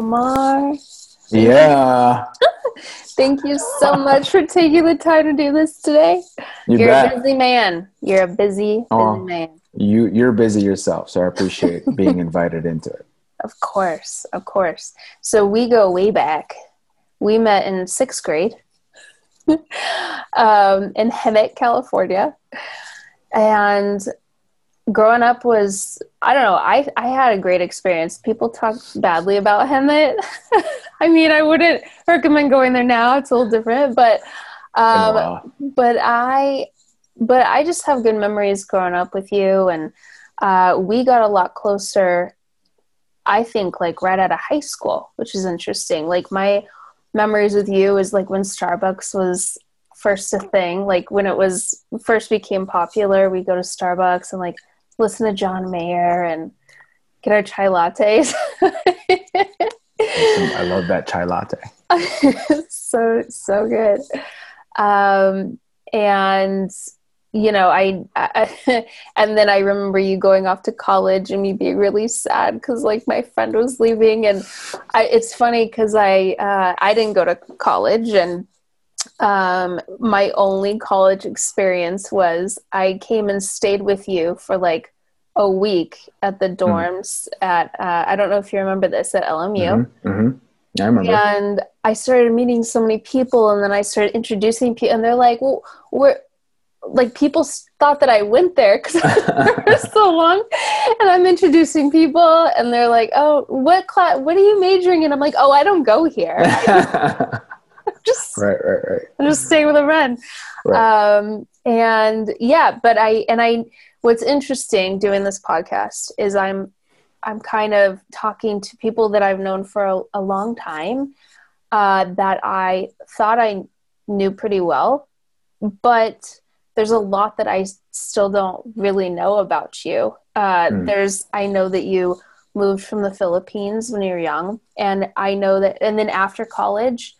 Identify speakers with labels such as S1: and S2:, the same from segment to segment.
S1: Jomar.
S2: Yeah.
S1: Thank you so much for taking the time to do this today.
S2: You
S1: You're
S2: bet.
S1: a busy man. You're a busy, busy
S2: Oh.
S1: man.
S2: You you're busy yourself, so I appreciate being invited into it.
S1: Of course, of course. So we go way back. We met in sixth grade um, in Hemet, California. And growing up was, I don't know, I, I had a great experience. People talk badly about Hemet. I mean, I wouldn't recommend going there now. It's a little different, but um, but I but I just have good memories growing up with you and uh, we got a lot closer I think like right out of high school, which is interesting. Like my memories with you is like when Starbucks was first a thing, like when it was first became popular, we go to Starbucks and like listen to John Mayer and get our chai lattes.
S2: I love that chai latte.
S1: so so good um and you know I, I and then i remember you going off to college and me being really sad because like my friend was leaving and I, it's funny because i uh, i didn't go to college and um my only college experience was i came and stayed with you for like a week at the dorms at uh, i don't know if you remember this at lmu
S2: hmm hmm I remember.
S1: and I started meeting so many people, and then I started introducing people, and they're like, "Well, we're like people thought that I went there because for so long." And I'm introducing people, and they're like, "Oh, what class? What are you majoring in?" I'm like, "Oh, I don't go here.
S2: right,
S1: just
S2: right, right.
S1: I'm just staying with a friend."
S2: Right.
S1: Um, and yeah, but I and I. What's interesting doing this podcast is I'm I'm kind of talking to people that I've known for a, a long time uh, that I thought I knew pretty well, but there's a lot that I still don't really know about you. Uh,
S2: Hmm.
S1: There's I know that you moved from the Philippines when you were young, and I know that, and then after college.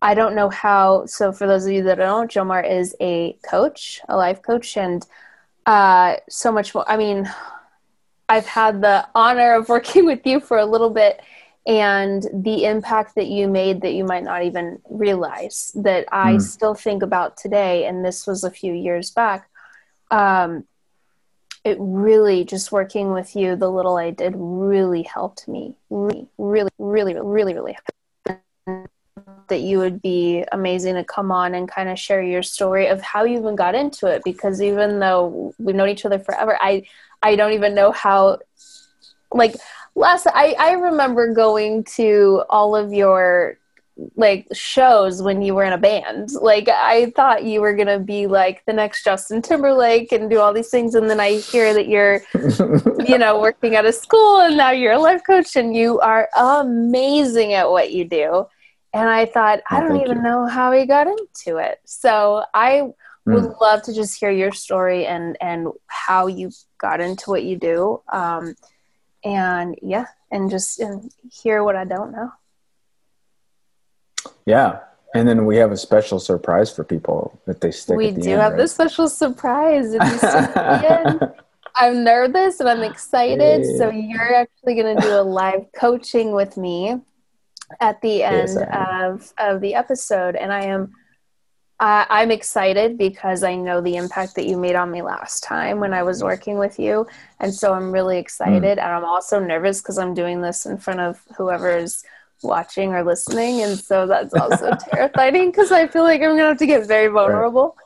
S1: I don't know how. So, for those of you that don't, Jomar is a coach, a life coach, and uh, so much more. I mean, I've had the honor of working with you for a little bit and the impact that you made that you might not even realize that I
S2: Mm.
S1: still think about today. And this was a few years back. Um, it really just working with you, the little I did really helped me. Really, really, really, really, really. That you would be amazing to come on and kind of share your story of how you even got into it. Because even though we've known each other forever, I I don't even know how like last I, I remember going to all of your like shows when you were in a band. Like I thought you were gonna be like the next Justin Timberlake and do all these things and then I hear that you're you know working at a school and now you're a life coach and you are amazing at what you do. And I thought, I don't even
S2: you.
S1: know how he got into it. So I would
S2: Mm.
S1: love to just hear your story and and how you got into what you do um and yeah and just and hear what i don't know
S2: Yeah, and then we have a special surprise for people that they stick.
S1: we
S2: the
S1: do
S2: end,
S1: have
S2: right?
S1: this special surprise if you stick at the i'm nervous and i'm excited so you're actually going to do a live coaching with me at the end
S2: Yes,
S1: of of the episode and i am uh, I'm excited because I know the impact that you made on me last time when I was working with you. And so I'm really excited. And I'm also nervous because I'm doing this in front of whoever's watching or listening. And so that's also terrifying because I feel like I'm going to have to get very vulnerable.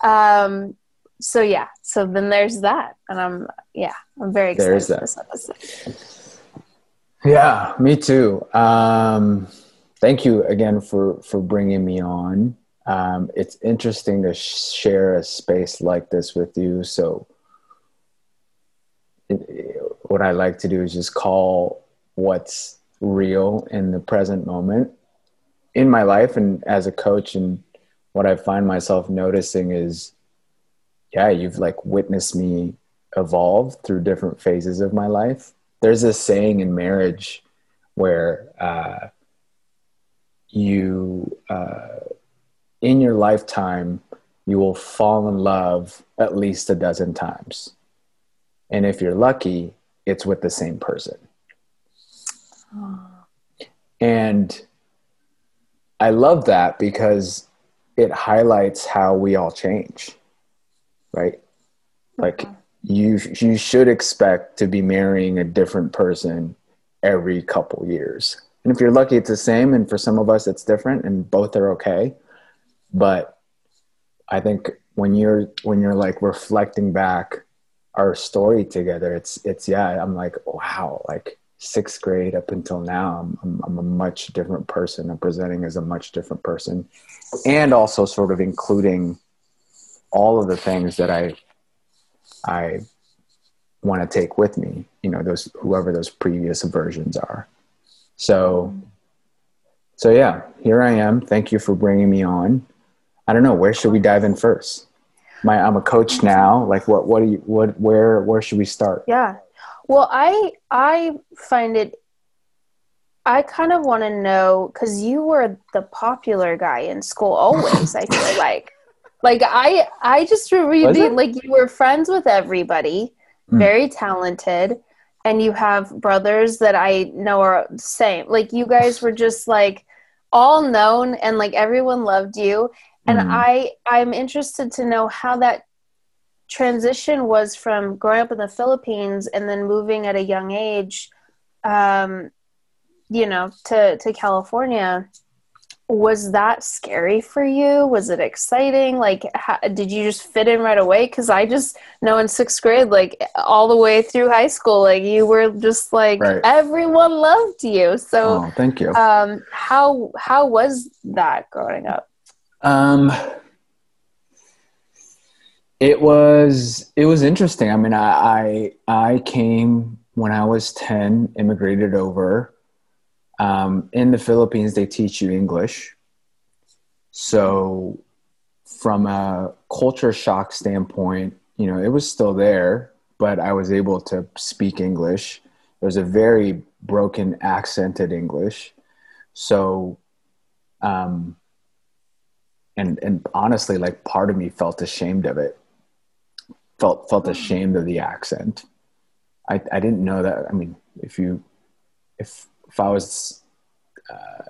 S1: Um, so yeah, so then there's that. And I'm, yeah, I'm very excited for this episode.
S2: Yeah, me too. Um, thank you again for for bringing me on. Um, it's interesting to sh- share a space like this with you. So, it, it- what I like to do is just call what's real in the present moment in my life and as a coach. And what I find myself noticing is, yeah, you've like witnessed me evolve through different phases of my life. There's this saying in marriage where uh, you, uh, in your lifetime, you will fall in love at least a dozen times. And if you're lucky, it's with the same person. And I love that because it highlights how we all change, right? Like you, you should expect to be marrying a different person every couple years. And if you're lucky, it's the same. And for some of us, it's different, and both are okay. But I think when you're when you're like reflecting back our story together, it's it's yeah. I'm like wow, like sixth grade up until now, I'm, I'm, I'm a much different person. I'm presenting as a much different person, and also sort of including all of the things that I I want to take with me. You know, those whoever those previous versions are. So, so yeah, here I am. Thank you for bringing me on. I don't know where should we dive in first. My, I'm a coach now. Like, what, what do you, what, where, where should we start?
S1: Yeah. Well, I, I find it. I kind of want to know because you were the popular guy in school always. I feel like, like I, I just really like you were friends with everybody, mm. very talented and you have brothers that I know are the same. Like you guys were just like all known and like everyone loved you. And mm. I I'm interested to know how that transition was from growing up in the Philippines and then moving at a young age um you know to to California was that scary for you? Was it exciting? Like how, did you just fit in right away? Because i just know in sixth grade like all the way through high school like you were just like right. everyone loved you. So
S2: oh, thank you.
S1: um how how was that growing up?
S2: Um it was it was interesting. I mean i i, I came when i was 10 immigrated over um, in the Philippines, they teach you English. So, from a culture shock standpoint, you know, it was still there, but I was able to speak English. It was a very broken, accented English. So, um, and and honestly, like part of me felt ashamed of it. Felt felt ashamed of the accent. I I didn't know that. I mean, if you if if I was, uh,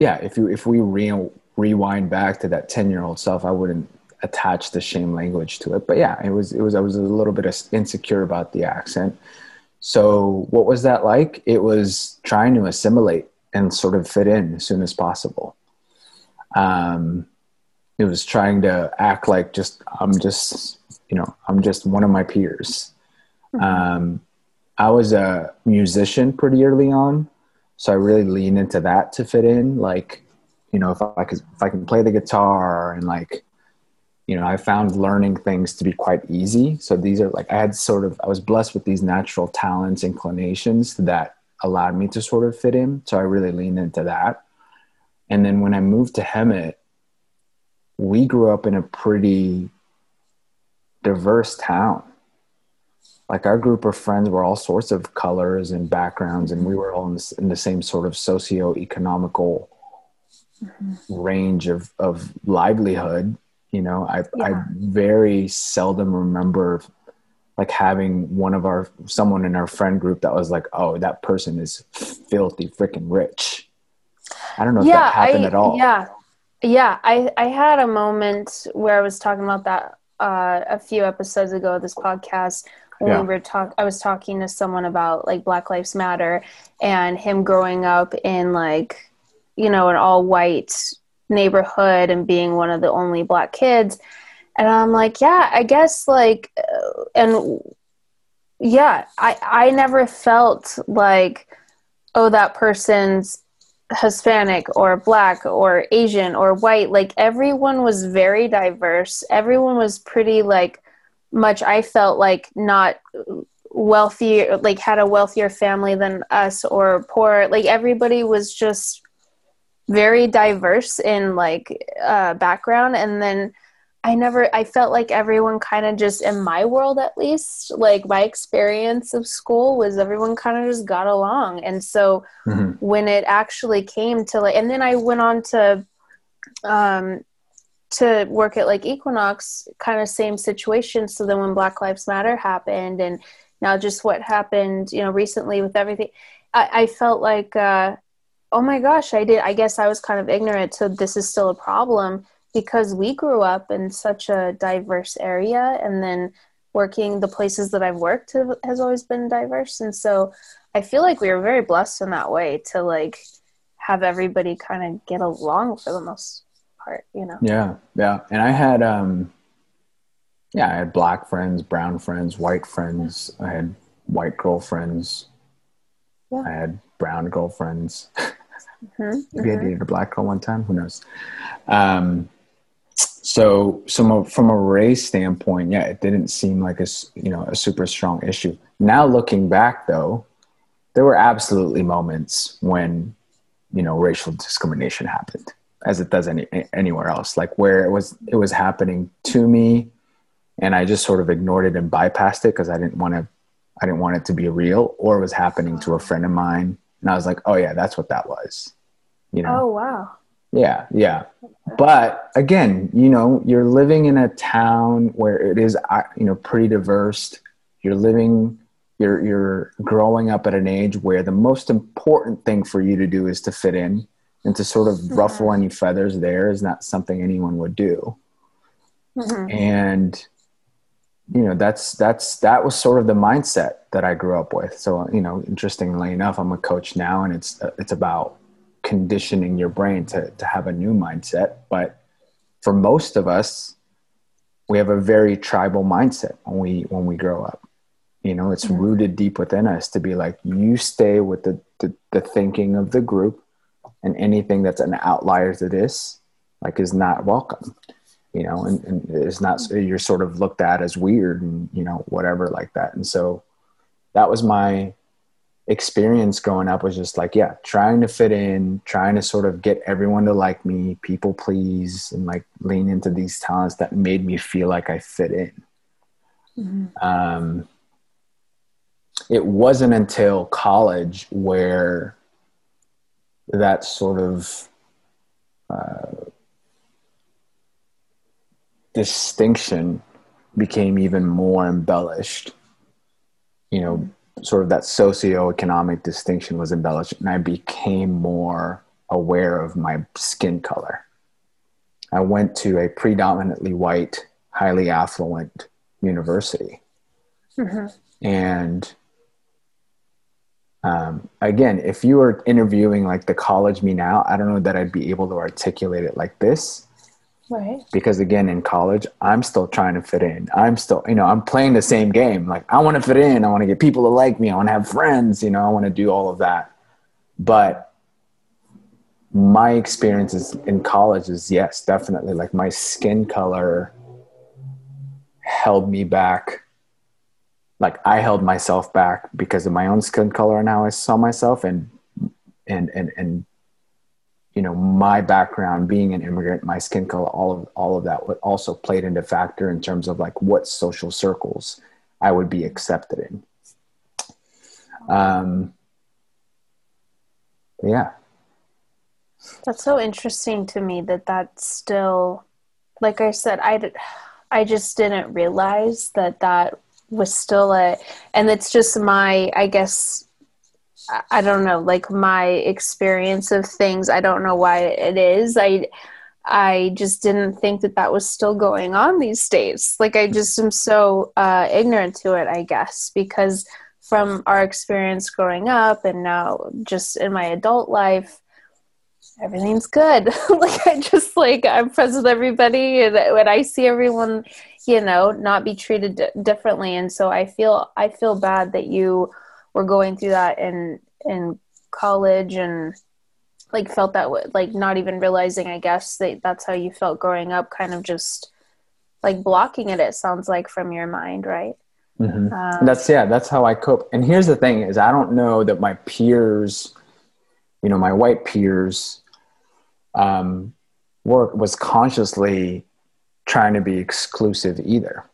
S2: yeah, if you if we re- rewind back to that ten year old self, I wouldn't attach the shame language to it. But yeah, it was it was I was a little bit insecure about the accent. So what was that like? It was trying to assimilate and sort of fit in as soon as possible. Um, it was trying to act like just I'm just you know I'm just one of my peers. Mm-hmm. Um, I was a musician pretty early on, so I really leaned into that to fit in. Like, you know, if I could, if I can play the guitar and like, you know, I found learning things to be quite easy. So these are like I had sort of I was blessed with these natural talents, inclinations that allowed me to sort of fit in. So I really leaned into that. And then when I moved to Hemet, we grew up in a pretty diverse town like our group of friends were all sorts of colors and backgrounds and we were all in, this, in the same sort of socio-economical mm-hmm. range of, of livelihood you know I, yeah. I very seldom remember like having one of our someone in our friend group that was like oh that person is filthy freaking rich i don't know if that happened
S1: I,
S2: at all
S1: yeah yeah i i had a moment where i was talking about that uh, a few episodes ago of this podcast yeah. we were talk I was talking to someone about like Black Lives Matter and him growing up in like you know an all white neighborhood and being one of the only black kids. And I'm like yeah I guess like uh, and yeah I I never felt like oh that person's Hispanic or black or Asian or white. Like everyone was very diverse. Everyone was pretty like much I felt like not wealthy, like had a wealthier family than us or poor. Like everybody was just very diverse in like uh, background. And then I never, I felt like everyone kind of just in my world at least, like my experience of school was everyone kind of just got along. And so mm-hmm. when it actually came to like, and then I went on to um, to work at like Equinox, kind of same situation. So then when Black Lives Matter happened, and now just what happened, you know, recently with everything, I, I felt like, uh, oh my gosh, I did. I guess I was kind of ignorant. So this is still a problem because we grew up in such a diverse area, and then working the places that I've worked have, has always been diverse, and so I feel like we were very blessed in that way to like have everybody kind of get along for the most part, you know.
S2: Yeah, yeah. And I had um yeah, I had black friends, brown friends, white friends. I had white girlfriends. Yeah. I had brown girlfriends. Mm-hmm, Maybe mm-hmm. I dated a black girl one time. Who knows? Um, so, so from a race standpoint, yeah, it didn't seem like a you know a super strong issue. Now looking back, though, there were absolutely moments when you know racial discrimination happened as it does any anywhere else. Like where it was it was happening to me and i just sort of ignored it and bypassed it because i didn't want to i didn't want it to be real or it was happening to a friend of mine and i was like oh yeah that's what that was you know?
S1: Oh wow.
S2: Yeah yeah. But again you know you're living in a town where it is you know pretty diverse. You're living you're you're growing up at an age where the most important thing for you to do is to fit in and to sort of mm-hmm. ruffle any feathers there is not something anyone would do mm-hmm. and you know that's that's that was sort of the mindset that i grew up with so you know interestingly enough i'm a coach now and it's it's about conditioning your brain to to have a new mindset but for most of us we have a very tribal mindset when we when we grow up you know it's mm-hmm. rooted deep within us to be like you stay with the, the, the thinking of the group and anything that's an outlier to this like is not welcome you know and, and it's not you're sort of looked at as weird and you know whatever like that and so that was my experience growing up was just like yeah trying to fit in trying to sort of get everyone to like me people please and like lean into these talents that made me feel like i fit in mm-hmm. um it wasn't until college where that sort of uh, distinction became even more embellished. You know, sort of that socioeconomic distinction was embellished, and I became more aware of my skin color. I went to a predominantly white, highly affluent university. Mm-hmm. And um, again, if you were interviewing like the college me now, I don't know that I'd be able to articulate it like this.
S1: Right.
S2: Because again, in college, I'm still trying to fit in. I'm still, you know, I'm playing the same game. Like I want to fit in. I want to get people to like me. I want to have friends. You know, I want to do all of that. But my experiences in college is yes, definitely like my skin color held me back like I held myself back because of my own skin color and how I saw myself and and and and you know my background being an immigrant my skin color all of all of that would also played into factor in terms of like what social circles I would be accepted in. Um yeah.
S1: That's so interesting to me that that's still like I said I I just didn't realize that that was still a and it's just my i guess i don't know like my experience of things. I don't know why it is. I i just didn't think that that was still going on these days. Like i just am so uh, ignorant to it i guess because from our experience growing up and now just in my adult life everything's good. Like i just like i'm friends with everybody and when i see everyone you know not be treated d- differently. And so i feel i feel bad that you were going through that in in college and like felt that way like not even realizing i guess that that's how you felt growing up kind of just like blocking it it sounds like from your mind right?
S2: Mm-hmm. um, that's yeah that's how i cope. And here's the thing is i don't know that my peers you know my white peers um work was consciously trying to be exclusive either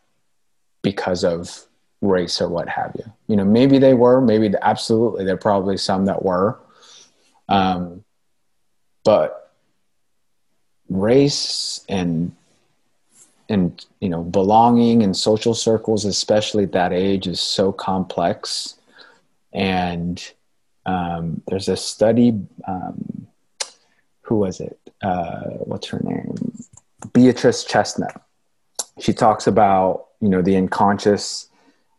S2: because of race or what have you. You know, maybe they were, maybe absolutely, there are probably some that were. Um, but race and and you know belonging in social circles especially at that age is so complex and um, there's a study. Um, who was it? Uh, what's her name? Beatrice Chestnut. She talks about you know the unconscious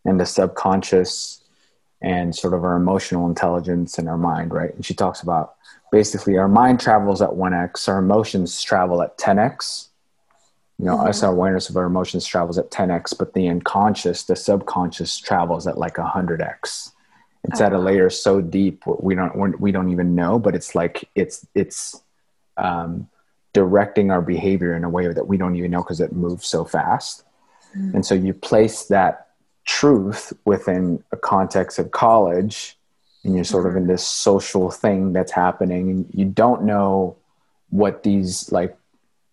S2: and the subconscious and sort of our emotional intelligence and our mind, right? And she talks about basically our mind travels at 1x, our emotions travel at 10x. You know, mm-hmm. us, our awareness of our emotions travels at 10x, but the unconscious, the subconscious travels at like 100x. It's at a layer so deep we don't we don't even know, but it's like it's it's um, directing our behavior in a way that we don't even know because it moves so fast. Mm-hmm. And so you place that truth within a context of college and you're sort mm-hmm. of in this social thing that's happening and you don't know what these like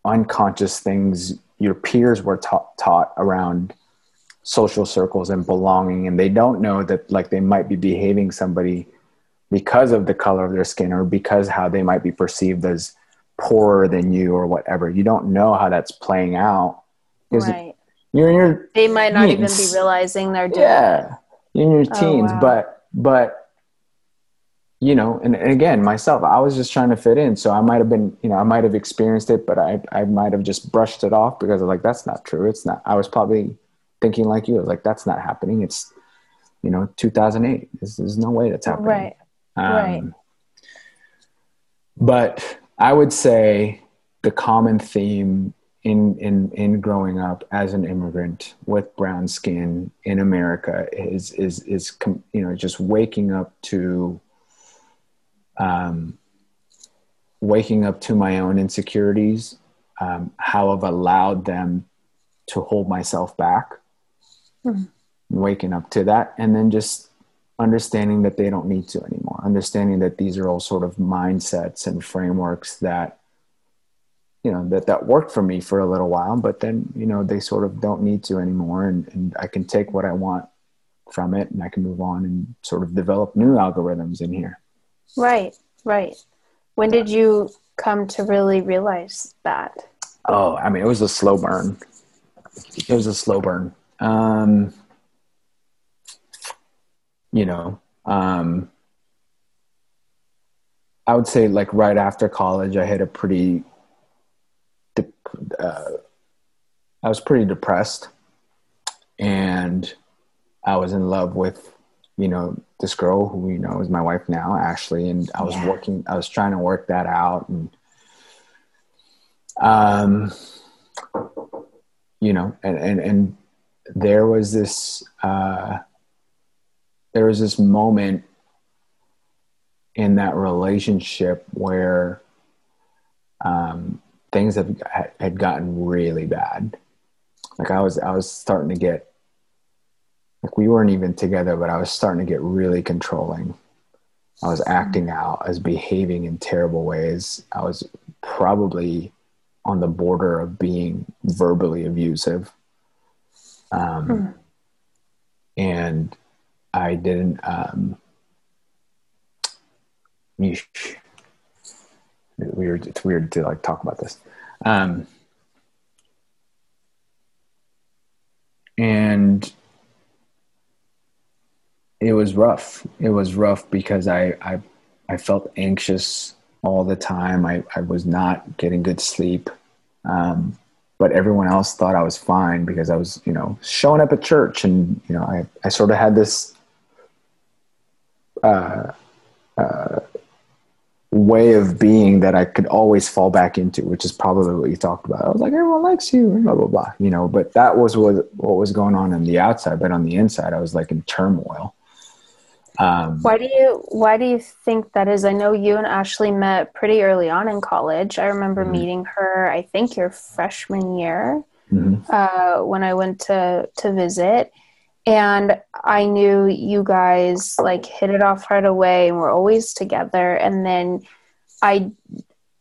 S2: unconscious things your peers were ta- taught around social circles and belonging and they don't know that like they might be behaving somebody because of the color of their skin or because how they might be perceived as poorer than you or whatever you don't know how that's playing out
S1: right.
S2: you're in your
S1: they might not teens. even be realizing they're doing
S2: yeah you're in your oh, teens wow. but but you know, and, and, again, myself, I was just trying to fit in. So I might have been, you know, I might have experienced it, but I, I might have just brushed it off because I'm like, that's not true. It's not, I was probably thinking like you, I was like, that's not happening. It's, you know, 2008. There's, there's no way that's happening.
S1: Right. Um, right.
S2: But I would say the common theme in, in, in growing up as an immigrant with brown skin in America is, is, is, you know, just waking up to, um, waking up to my own insecurities, um, how I've allowed them to hold myself back, mm-hmm. waking up to that, and then just understanding that they don't need to anymore, understanding that these are all sort of mindsets and frameworks that you know that that worked for me for a little while but then you know they sort of don't need to anymore and, and i can take what i want from it and i can move on and sort of develop new algorithms in here
S1: Right, right. When did you come to really realize that?
S2: Oh, I mean, it was a slow burn. It was a slow burn. Um, you know, um, I would say like right after college, I had a pretty, de- uh, I was pretty depressed. And I was in love with you know this girl who you know is my wife now ashley. And i was yeah. working i was trying to work that out. And um you know and and, and there was this uh there was this moment in that relationship where um things have had gotten really bad like i was i was starting to get like we weren't even together, but I was starting to get really controlling. I was acting out, I was behaving in terrible ways. I was probably on the border of being verbally abusive. Um, mm. And I didn't, um, weird, it's weird to like talk about this. Um, and it was rough. It was rough because I, I, I felt anxious all the time. I, I was not getting good sleep. Um, but everyone else thought I was fine because I was, you know, showing up at church and, you know, I, I sort of had this, uh, uh, way of being that I could always fall back into, which is probably what you talked about. I was like, everyone likes you, blah, blah, blah, you know, but that was what, what was going on on the outside. But on the inside, I was like in turmoil.
S1: Um, why do you Why do you think that is? I know you and Ashley met pretty early on in college. I remember mm-hmm. meeting her. I think your freshman year mm-hmm. uh, when I went to to visit, and I knew you guys like hit it off right away and we're always together. And then I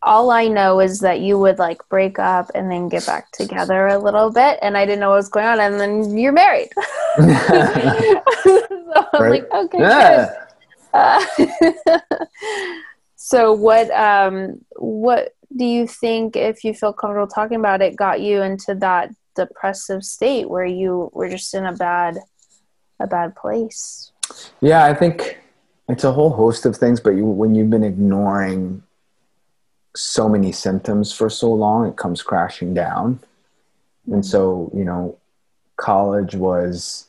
S1: all I know is that you would like break up and then get back together a little bit, and I didn't know what was going on. And then you're married. so I'm right. like, okay, yeah. Uh, so what? Um, what do you think, if you feel comfortable talking about it, got you into that depressive state where you were just in a bad, a bad place?
S2: Yeah, I think it's a whole host of things, but you, when you've been ignoring so many symptoms for so long, it comes crashing down. And so, you know, college was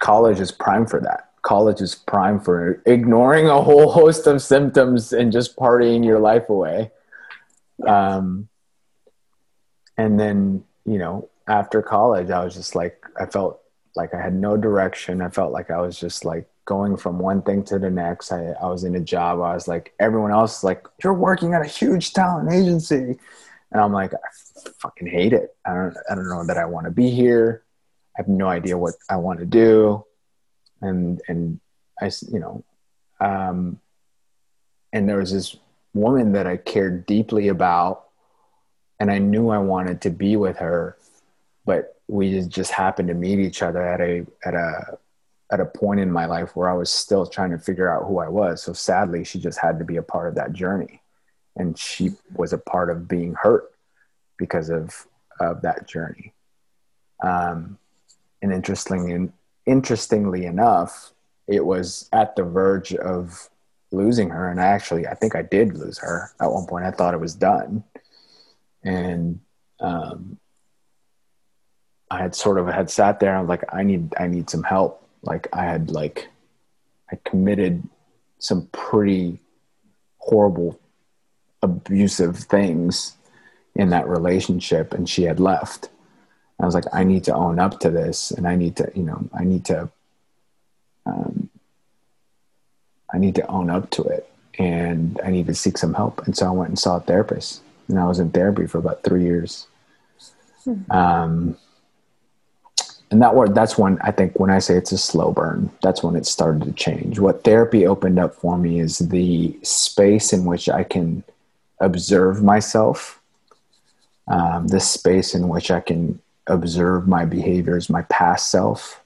S2: college is prime for that. College is prime for ignoring a whole host of symptoms and just partying your life away. Um, and then, you know, after college, I was just like, I felt like I had no direction. I felt like I was just like going from one thing to the next. I, I was in a job. I was like, everyone else is like, you're working at a huge talent agency. And I'm like, I fucking hate it. I don't, I don't know that I want to be here. I have no idea what I want to do. And, and I, you know, um, and there was this woman that I cared deeply about and I knew I wanted to be with her, but we just happened to meet each other at a at a at a point in my life where I was still trying to figure out who I was. So sadly, she just had to be a part of that journey, and she was a part of being hurt because of of that journey. Um, and interestingly, interestingly enough, it was at the verge of losing her, and I actually I think I did lose her at one point. I thought it was done, and um, I had sort of had sat there. I was like, I need, I need some help. Like I had like, I committed some pretty horrible, abusive things in that relationship, and she had left. I was like, I need to own up to this, and I need to, you know, I need to, um, I need to own up to it, and I need to seek some help. And so I went and saw a therapist, and I was in therapy for about three years. Hmm. Um, and that word that's when i think when i say it's a slow burn that's when it started to change. What therapy opened up for me is the space in which i can observe myself um, the space in which i can observe my behaviors my past self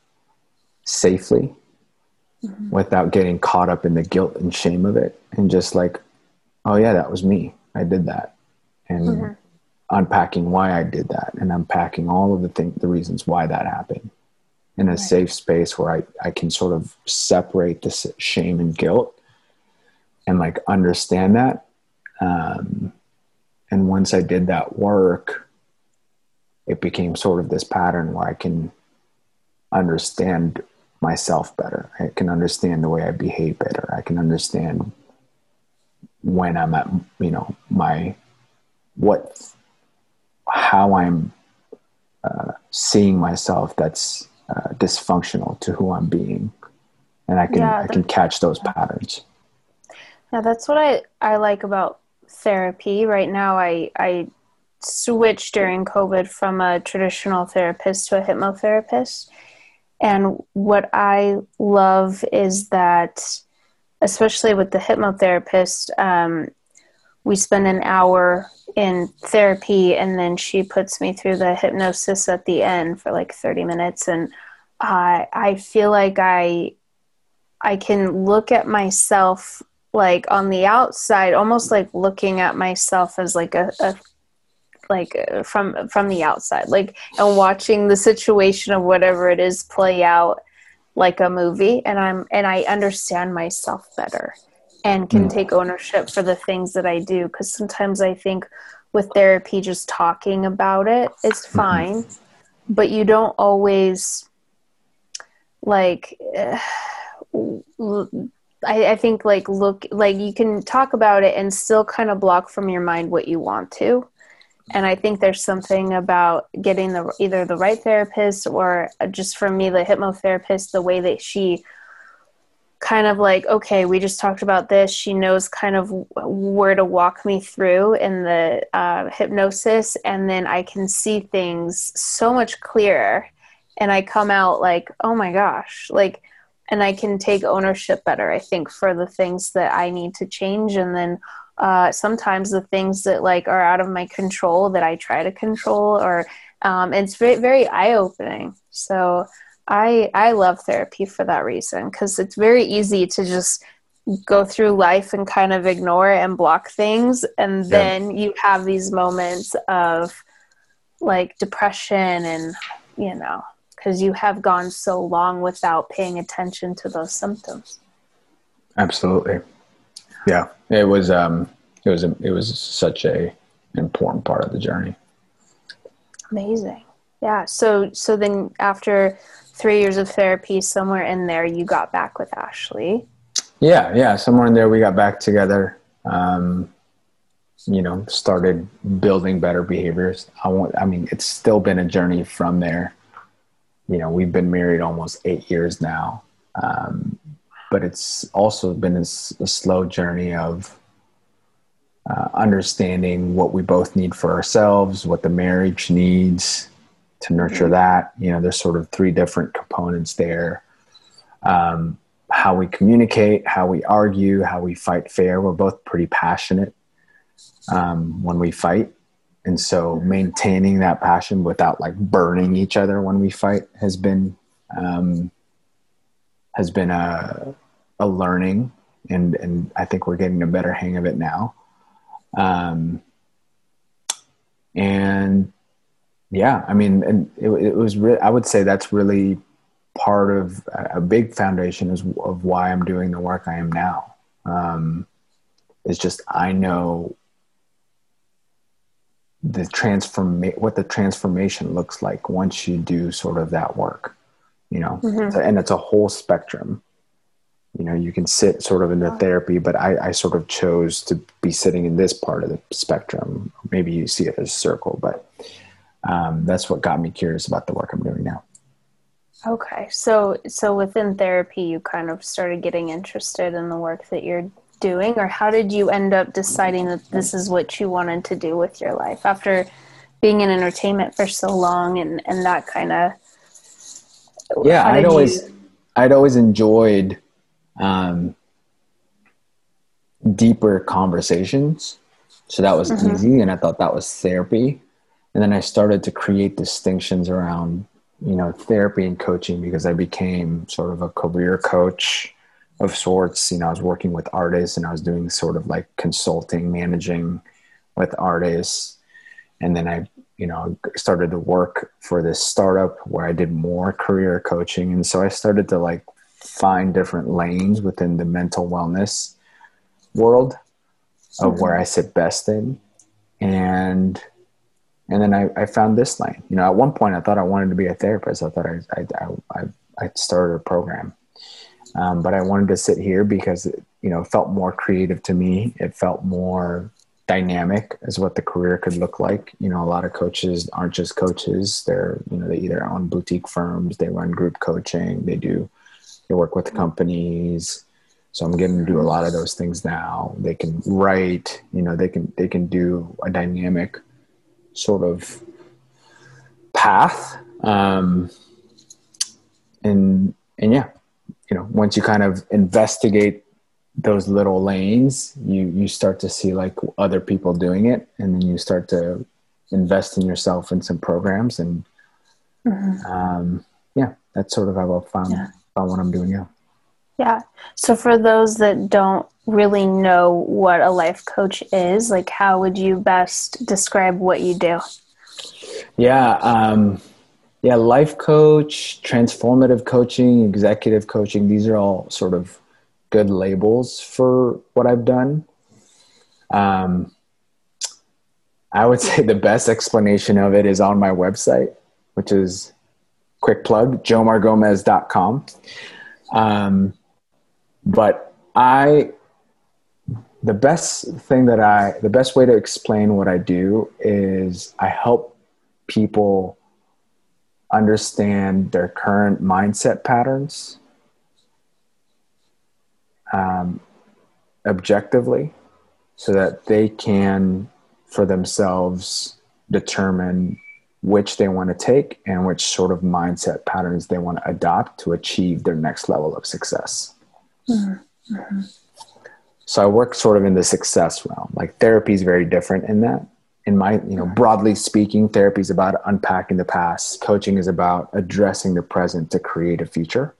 S2: safely mm-hmm. without getting caught up in the guilt and shame of it. And just like oh yeah that was me. I did that. And mm-hmm unpacking why I did that and unpacking all of the things, the reasons why that happened in a right. safe space where I, I can sort of separate the shame and guilt and like understand that. Um, and once I did that work, it became sort of this pattern where I can understand myself better. I can understand the way I behave better. I can understand when I'm at, you know, my, what how I'm uh, seeing myself that's uh, dysfunctional to who I'm being, and I can yeah, I can catch those patterns.
S1: Yeah, that's what I I like about therapy. Right now, I I switched during COVID from a traditional therapist to a hypnotherapist, and what I love is that, especially with the hypnotherapist, um, we spend an hour in therapy and then she puts me through the hypnosis at the end for like 30 minutes. And I I feel like I I can look at myself like on the outside almost like looking at myself as like a, a like uh, from from the outside like and watching the situation of whatever it is play out like a movie. And I'm and I understand myself better and can mm. take ownership for the things that I do. Because sometimes I think with therapy, just talking about it is fine, mm-hmm. but you don't always like. Uh, I, I think like look like you can talk about it and still kind of block from your mind what you want to and i think there's something about getting the either the right therapist or just for me the hypnotherapist the way that she kind of like okay we just talked about this. She knows kind of where to walk me through in the uh, hypnosis and then i can see things so much clearer. And i come out like oh my gosh like and i can take ownership better i think for the things that i need to change. And then uh, sometimes the things that like are out of my control that i try to control or um, it's very, very eye-opening. So I I love therapy for that reason because it's very easy to just go through life and kind of ignore and block things and then yeah. you have these moments of like depression and you know because you have gone so long without paying attention to those symptoms
S2: Absolutely. Yeah. It was, um, it was, a, it was such a important part of the journey.
S1: Amazing. Yeah. So, so then after three years of therapy, somewhere in there, you got back with Ashley.
S2: Yeah. Yeah. Somewhere in there, we got back together. Um, you know, started building better behaviors. I want, I mean, it's still been a journey from there. You know, we've been married almost eight years now. Um, but it's also been a, a slow journey of uh, understanding what we both need for ourselves, what the marriage needs to nurture mm-hmm. that. You know, there's sort of three different components there. Um, how we communicate, how we argue, how we fight fair. We're both pretty passionate um, when we fight. And so maintaining that passion without like burning each other when we fight has been, um, has been a, a learning and, and I think we're getting a better hang of it now. Um, and yeah, I mean, and it, it was, re- I would say that's really part of a big foundation is of why I'm doing the work I am now. Um, it's just, I know the transform what the transformation looks like once you do sort of that work you know mm-hmm. and it's a whole spectrum you know you can sit sort of in the therapy but I, I sort of chose to be sitting in this part of the spectrum maybe you see it as a circle but um, that's what got me curious about the work i'm doing now.
S1: Okay so so within therapy you kind of started getting interested in the work that you're doing or how did you end up deciding that this is what you wanted to do with your life after being in entertainment for so long and and that kind of
S2: yeah i'd always you... i'd always enjoyed um, deeper conversations. So that was mm-hmm. easy and i thought that was therapy and then i started to create distinctions around you know therapy and coaching because i became sort of a career coach of sorts. You know, I was working with artists and I was doing sort of like consulting, managing with artists. And then I, you know, started to work for this startup where I did more career coaching. And so I started to like find different lanes within the mental wellness world of where I sit best in. And and then I, I found this line. You know, at one point I thought I wanted to be a therapist. I thought I I I, I started a program um, but I wanted to sit here because it, you know, felt more creative to me. It felt more dynamic as what the career could look like. You know, a lot of coaches aren't just coaches. They're, you know, they either own boutique firms, they run group coaching, they do, they work with companies. So I'm getting to do a lot of those things now. They can write, you know, they can, they can do a dynamic sort of path. Um, and, and yeah, you know once you kind of investigate those little lanes you you start to see like other people doing it and then you start to invest in yourself in some programs and mm-hmm. um, yeah that's sort of how i found yeah. found what i'm doing now
S1: yeah so for those that don't really know what a life coach is like how would you best describe what you do
S2: yeah um, yeah, life coach, transformative coaching, executive coaching, these are all sort of good labels for what I've done. Um, I would say the best explanation of it is on my website, which is quick plug, jomargomez.com. Um, but I, the best thing that I, the best way to explain what I do is I help people understand their current mindset patterns um, objectively so that they can for themselves determine which they want to take and which sort of mindset patterns they want to adopt to achieve their next level of success. Mm-hmm. Mm-hmm. So I work sort of in the success realm. Like therapy is very different in that in my you know broadly speaking therapy is about unpacking the past coaching is about addressing the present to create a future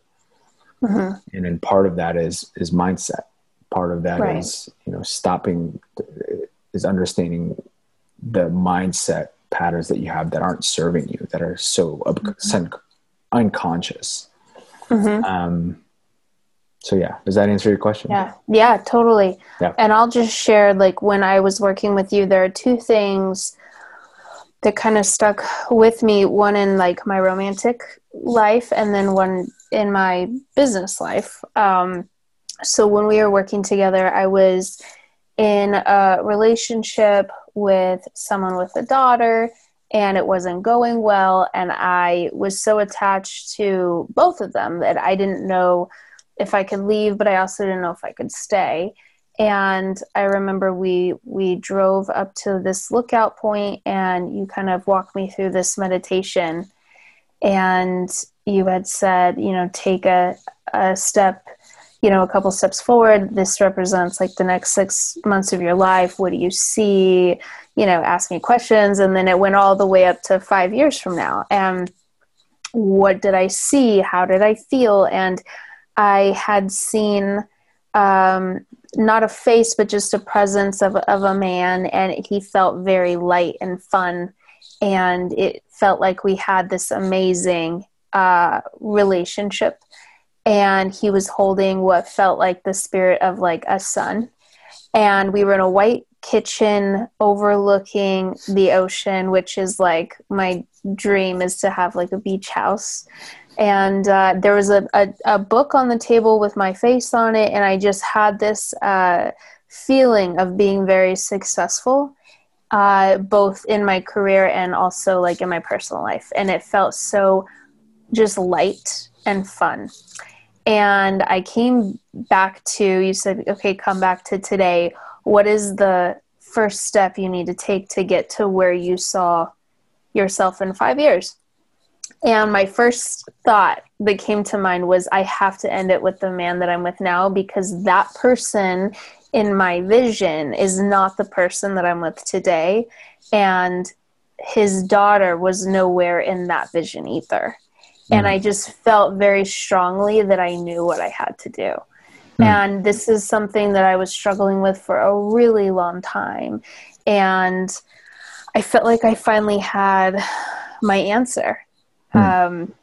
S2: mm-hmm. and then part of that is is mindset part of that right. is you know stopping is understanding the mindset patterns that you have that aren't serving you that are so mm-hmm. unconscious mm-hmm. um, so yeah. Does that answer your question?
S1: Yeah. Yeah totally.
S2: Yeah.
S1: and i'll just share like when i was working with you there are two things that kind of stuck with me one in like my romantic life and then one in my business life. Um, so when we were working together i was in a relationship with someone with a daughter and it wasn't going well and i was so attached to both of them that i didn't know if i could leave but i also didn't know if i could stay. And i remember we we drove up to this lookout point and you kind of walked me through this meditation. And you had said you know take a, a step you know a couple steps forward. This represents like the next six months of your life. What do you see? You know ask me questions. And then it went all the way up to five years from now. And what did i see? How did i feel? And i had seen um, not a face, but just a presence of, of a man. And he felt very light and fun. And it felt like we had this amazing uh, relationship. And he was holding what felt like the spirit of like a son. And we were in a white kitchen overlooking the ocean, which is like my dream is to have like a beach house and uh, there was a, a, a, book on the table with my face on it and i just had this uh, feeling of being very successful uh, both in my career and also like in my personal life. And it felt so just light and fun. And i came back to you said okay come back to today. What is the first step you need to take to get to where you saw yourself in five years and my first thought that came to mind was I have to end it with the man that I'm with now because that person in my vision is not the person that I'm with today. And his daughter was nowhere in that vision either. Mm. And I just felt very strongly that I knew what I had to do. Mm. And this is something that I was struggling with for a really long time. And I felt like I finally had my answer Hmm. Um,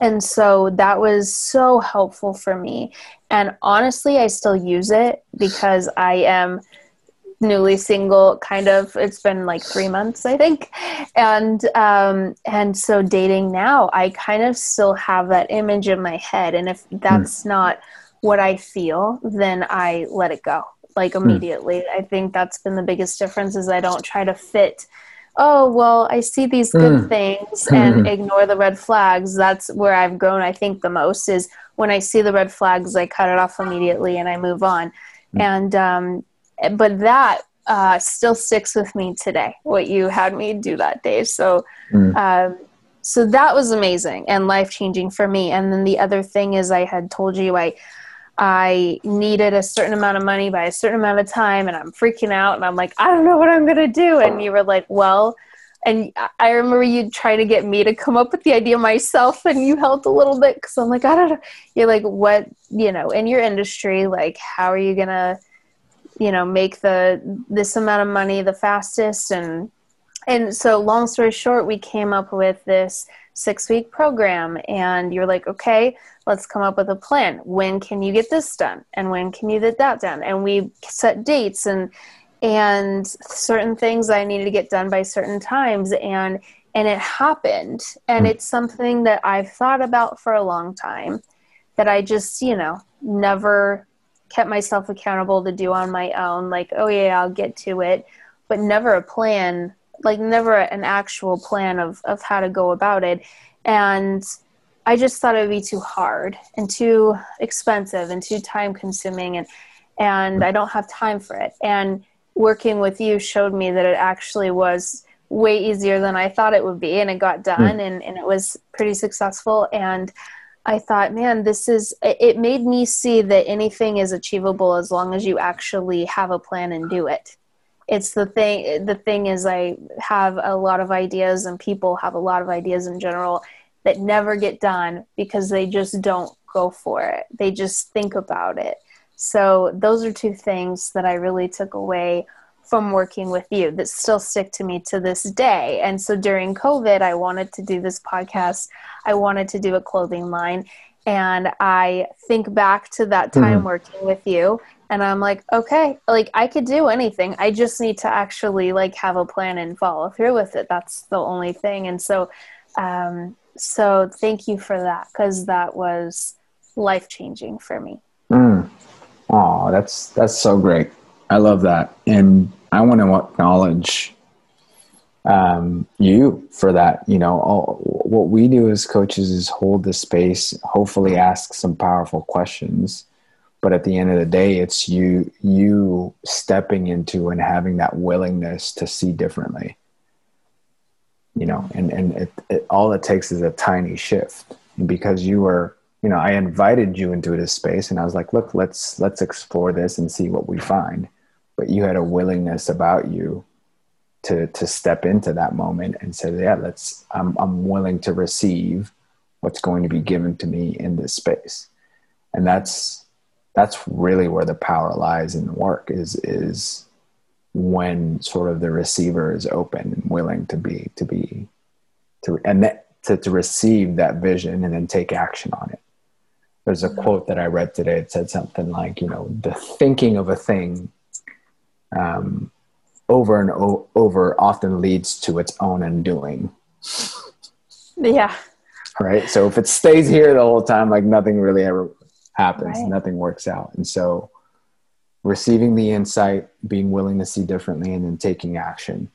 S1: and so that was so helpful for me. And honestly, I still use it because I am newly single kind of it's been like three months i think and um and so dating now i kind of still have that image in my head and if that's mm. not what i feel then i let it go like hmm. immediately mm. i think that's been the biggest difference is i don't try to fit oh well i see these good mm. things and mm. ignore the red flags that's where i've grown i think the most is when i see the red flags i cut it off immediately and i move on mm. and um, but that uh, still sticks with me today what you had me do that day so hmm. um, so that was amazing and life changing for me and then the other thing is i had told you i I needed a certain amount of money by a certain amount of time and I'm freaking out and I'm like, I don't know what I'm going to do. And you were like, well, and I remember you trying to get me to come up with the idea myself and you helped a little bit because I'm like, I don't know. You're like, what, you know, in your industry, like, how are you going to, you know, make the, this amount of money the fastest? And, and so long story short, we came up with this six week program and you're like, okay, let's come up with a plan. When can you get this done? And when can you get that done? And we set dates and and certain things I needed to get done by certain times and and it happened. And hmm. it's something that I've thought about for a long time that I just, you know, never kept myself accountable to do on my own. Like, oh yeah, I'll get to it, but never a plan, like never an actual plan of of how to go about it. And I just thought it would be too hard and too expensive and too time consuming and and I don't have time for it. And working with you showed me that it actually was way easier than I thought it would be and it got hmm. done mm. and, and it was pretty successful and I thought, man, this is it made me see that anything is achievable as long as you actually have a plan and do it. It's the thing the thing is I have a lot of ideas and people have a lot of ideas in general that never get done because they just don't go for it. They just think about it. So, those are two things that I really took away from working with you that still stick to me to this day. And so, during COVID, I wanted to do this podcast, I wanted to do a clothing line. and I think back to that time
S2: Mm-hmm.
S1: working with you and I'm like, okay, like I could do anything. I just need to actually like have a plan and follow through with it. That's the only thing. And so um so thank you for that cuz that was life changing for me.
S2: Mm. Oh, that's that's so great. I love that, and I want to acknowledge um, you for that. You know, all, what we do as coaches is hold the space, hopefully ask some powerful questions, but at the end of the day, it's you you stepping into and having that willingness to see differently. You know, and and it, it, all it takes is a tiny shift, and because you were you know i invited you into this space and i was like look let's let's explore this and see what we find. But you had a willingness about you to to step into that moment and say yeah let's i'm i'm willing to receive what's going to be given to me in this space. And that's that's really where the power lies in the work is is when sort of the receiver is open and willing to be to be to and that, to, to receive that vision and then take action on it there's a quote that I read today. It said something like, you know, the thinking of a thing um, over and o- over often leads to its own undoing.
S1: Yeah.
S2: Right. So if it stays here the whole time, like nothing really ever happens,
S1: Right.
S2: nothing works out. And so receiving the insight, being willing to see differently, and then taking action.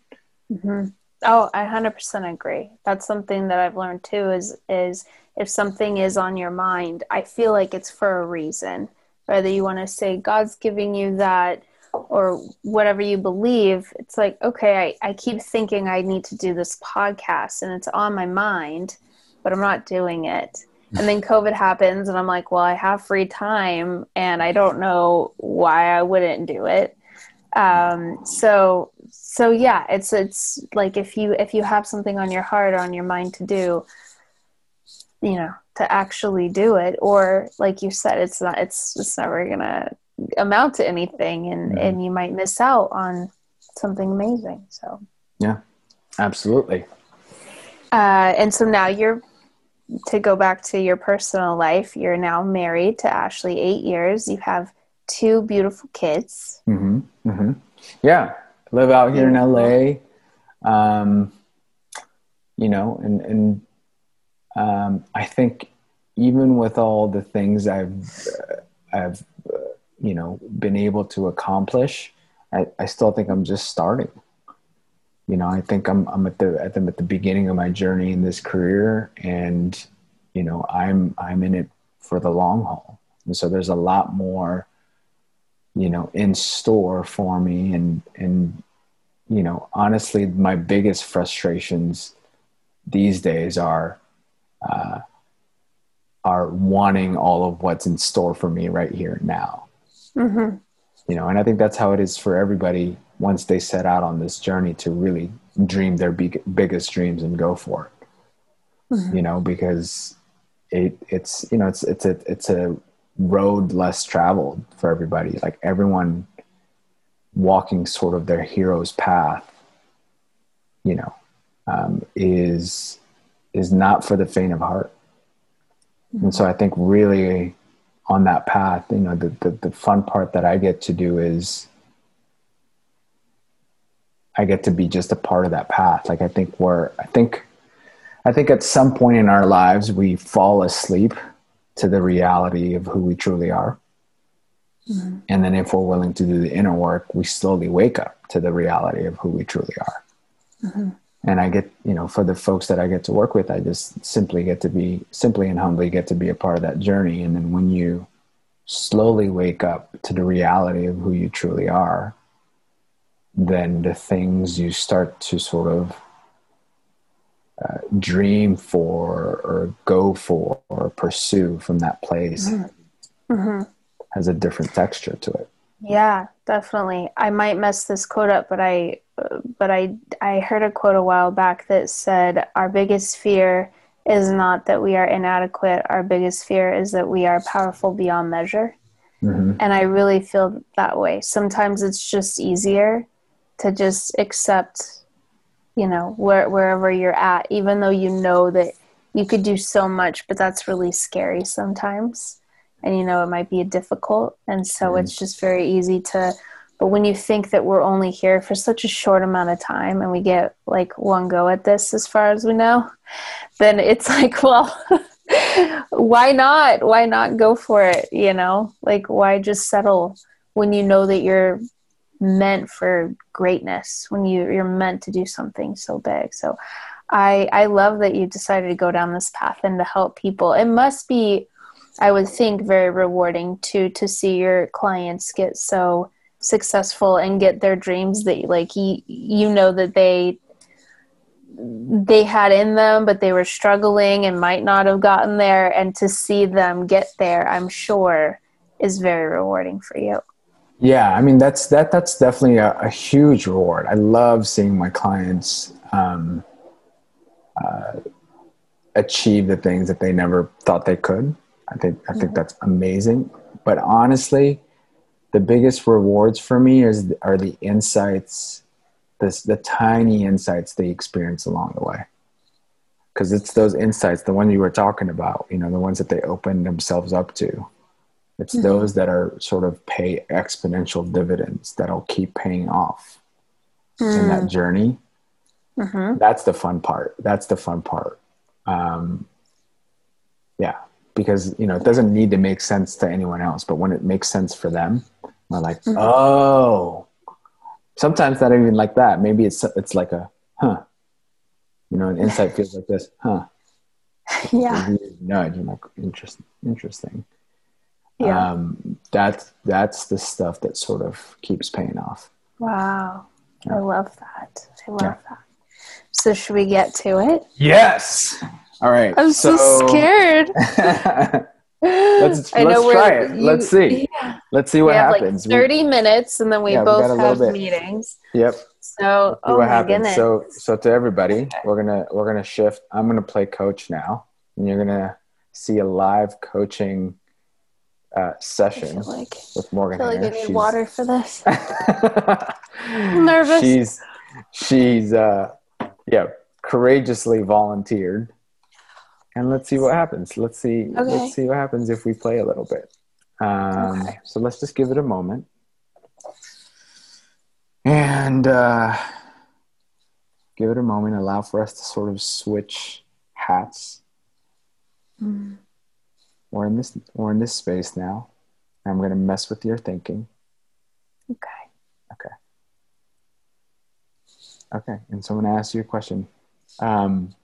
S1: hmm Oh, I hundred percent agree. That's something that I've learned too. Is is if something is on your mind, I feel like it's for a reason. Whether you want to say God's giving you that or whatever you believe, it's like okay, I, I keep thinking I need to do this podcast and it's on my mind, but I'm not doing it. And then COVID happens, and I'm like, well, I have free time, and I don't know why I wouldn't do it um so so yeah it's it's like if you if you have something on your heart or on your mind to do you know to actually do it or like you said it's not it's it's never gonna amount to anything and
S2: Mhm.
S1: and you might miss out on something amazing so yeah,
S2: Absolutely.
S1: uh and so now you're to go back to your personal life you're now married to ashley eight years you have two beautiful kids
S2: hmm hmm Yeah, live out here in LA. Um, you know, and and um, I think even with all the things I've uh, I've uh, you know been able to accomplish, I, I still think I'm just starting. You know, I think I'm I'm at the at the at the beginning of my journey in this career, and you know, I'm I'm in it for the long haul, and so there's a lot more you know in store for me and and you know honestly my biggest frustrations these days are uh, are wanting all of what's in store for me right here now
S1: mm-hmm.
S2: you know and i think that's how it is for everybody once they set out on this journey to really dream their big, biggest dreams and go for it.
S1: Mhm.
S2: you know because it it's you know it's it's a it's a road less traveled for everybody. Like everyone walking sort of their hero's path you know um, is is not for the faint of heart. And so i think really on that path you know the, the the fun part that i get to do is i get to be just a part of that path like i think we're i think i think at some point in our lives we fall asleep to the reality of who we truly are
S1: Mhm.
S2: and then if we're willing to do the inner work we slowly wake up to the reality of who we truly are
S1: Mhm.
S2: and i get you know for the folks that i get to work with i just simply get to be simply and humbly get to be a part of that journey and then when you slowly wake up to the reality of who you truly are then the things you start to sort of uh, dream for or go for or pursue from that place
S1: Mm-hmm.
S2: has a different texture to it
S1: Yeah, definitely. I might mess this quote up, but I but I I heard a quote a while back that said our biggest fear is not that we are inadequate. Our biggest fear is that we are powerful beyond measure.
S2: hmm
S1: And I really feel that way. Sometimes it's just easier to just accept, you know, where, wherever you're at, even though you know that you could do so much, but that's really scary sometimes. And you know, it might be difficult. And so mm-hmm. it's just very easy to, but when you think that we're only here for such a short amount of time and we get like one go at this as far as we know, then it's like, well, why not? Why not go for it? You know, like why just settle when you know that you're meant for greatness, when you, you're meant to do something so big. So I I love that you decided to go down this path and to help people. It must be, I would think, very rewarding to to see your clients get so successful and get their dreams that like you you know that they they had in them but they were struggling and might not have gotten there and to see them get there i'm sure is very rewarding for you
S2: yeah i mean that's that that's definitely a, a huge reward i love seeing my clients um, uh, achieve the things that they never thought they could. I think I think mm-hmm. that's amazing. But honestly, the biggest rewards for me is are the insights, the the tiny insights they experience along the way. Because it's those insights, the ones you were talking about, you know, the ones that they open themselves up to. It's mm-hmm. those that are sort of pay exponential dividends that'll keep paying off mm. in that mm. journey Mm-hmm. That's the fun part. That's the fun part. Um, yeah, because you know it doesn't need to make sense to anyone else, but when it makes sense for them, we're like, mm-hmm. oh. Sometimes not even like that. Maybe it's it's like a huh. You know, an insight feels like this, huh?
S1: Yeah.
S2: Nudge. I'm like, interesting. Interesting.
S1: Yeah.
S2: Um, that's that's the stuff that sort of keeps paying off.
S1: Wow. Yeah. I love that. I love yeah. that. So should we get to it?
S2: Yes. All right.
S1: I'm so, so scared.
S2: let's let's try it. You, let's see. Yeah. Let's see what
S1: we have
S2: happens.
S1: Like Thirty we, minutes, and then we yeah, both have meetings.
S2: Yep.
S1: So oh what my happens. goodness.
S2: So so to everybody, okay. we're gonna we're gonna shift. I'm gonna play coach now, and you're gonna see a live coaching uh, session like, with Morgan.
S1: I feel like I need she's, water for this. Nervous.
S2: She's she's uh yeah, courageously volunteered. And let's see what happens. Let's see. Okay. Let's see what happens if we play a little bit. Um, okay. So let's just give it a moment. And uh, give it a moment. Allow for us to sort of switch hats. Mm. We're in this. We're in this space now. and I'm going to mess with your thinking.
S1: Okay.
S2: Okay. Okay, and so I'm going to ask you a question. Um,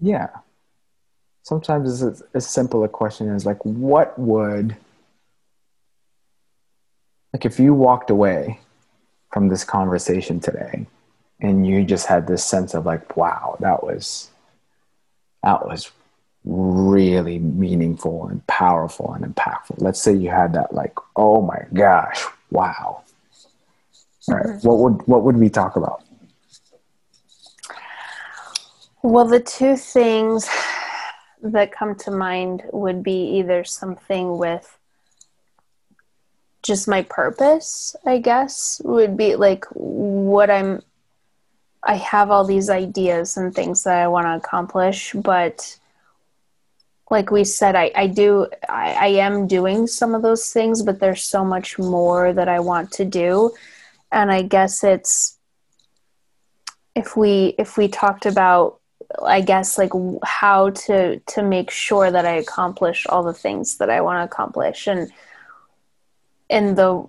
S2: yeah, sometimes it's as simple a question as like, what would, like, if you walked away from this conversation today and you just had this sense of like, wow, that was, that was really meaningful and powerful and impactful. Let's say you had that like, oh my gosh, wow. All right. Mm-hmm. What would what would we talk about?
S1: Well, the two things that come to mind would be either something with just my purpose, I guess, would be like what I'm I have all these ideas and things that I want to accomplish, but like we said, I, I do, I, I am doing some of those things, but there's so much more that I want to do. And I guess it's, if we, if we talked about, I guess like how to, to make sure that I accomplish all the things that I want to accomplish and in the,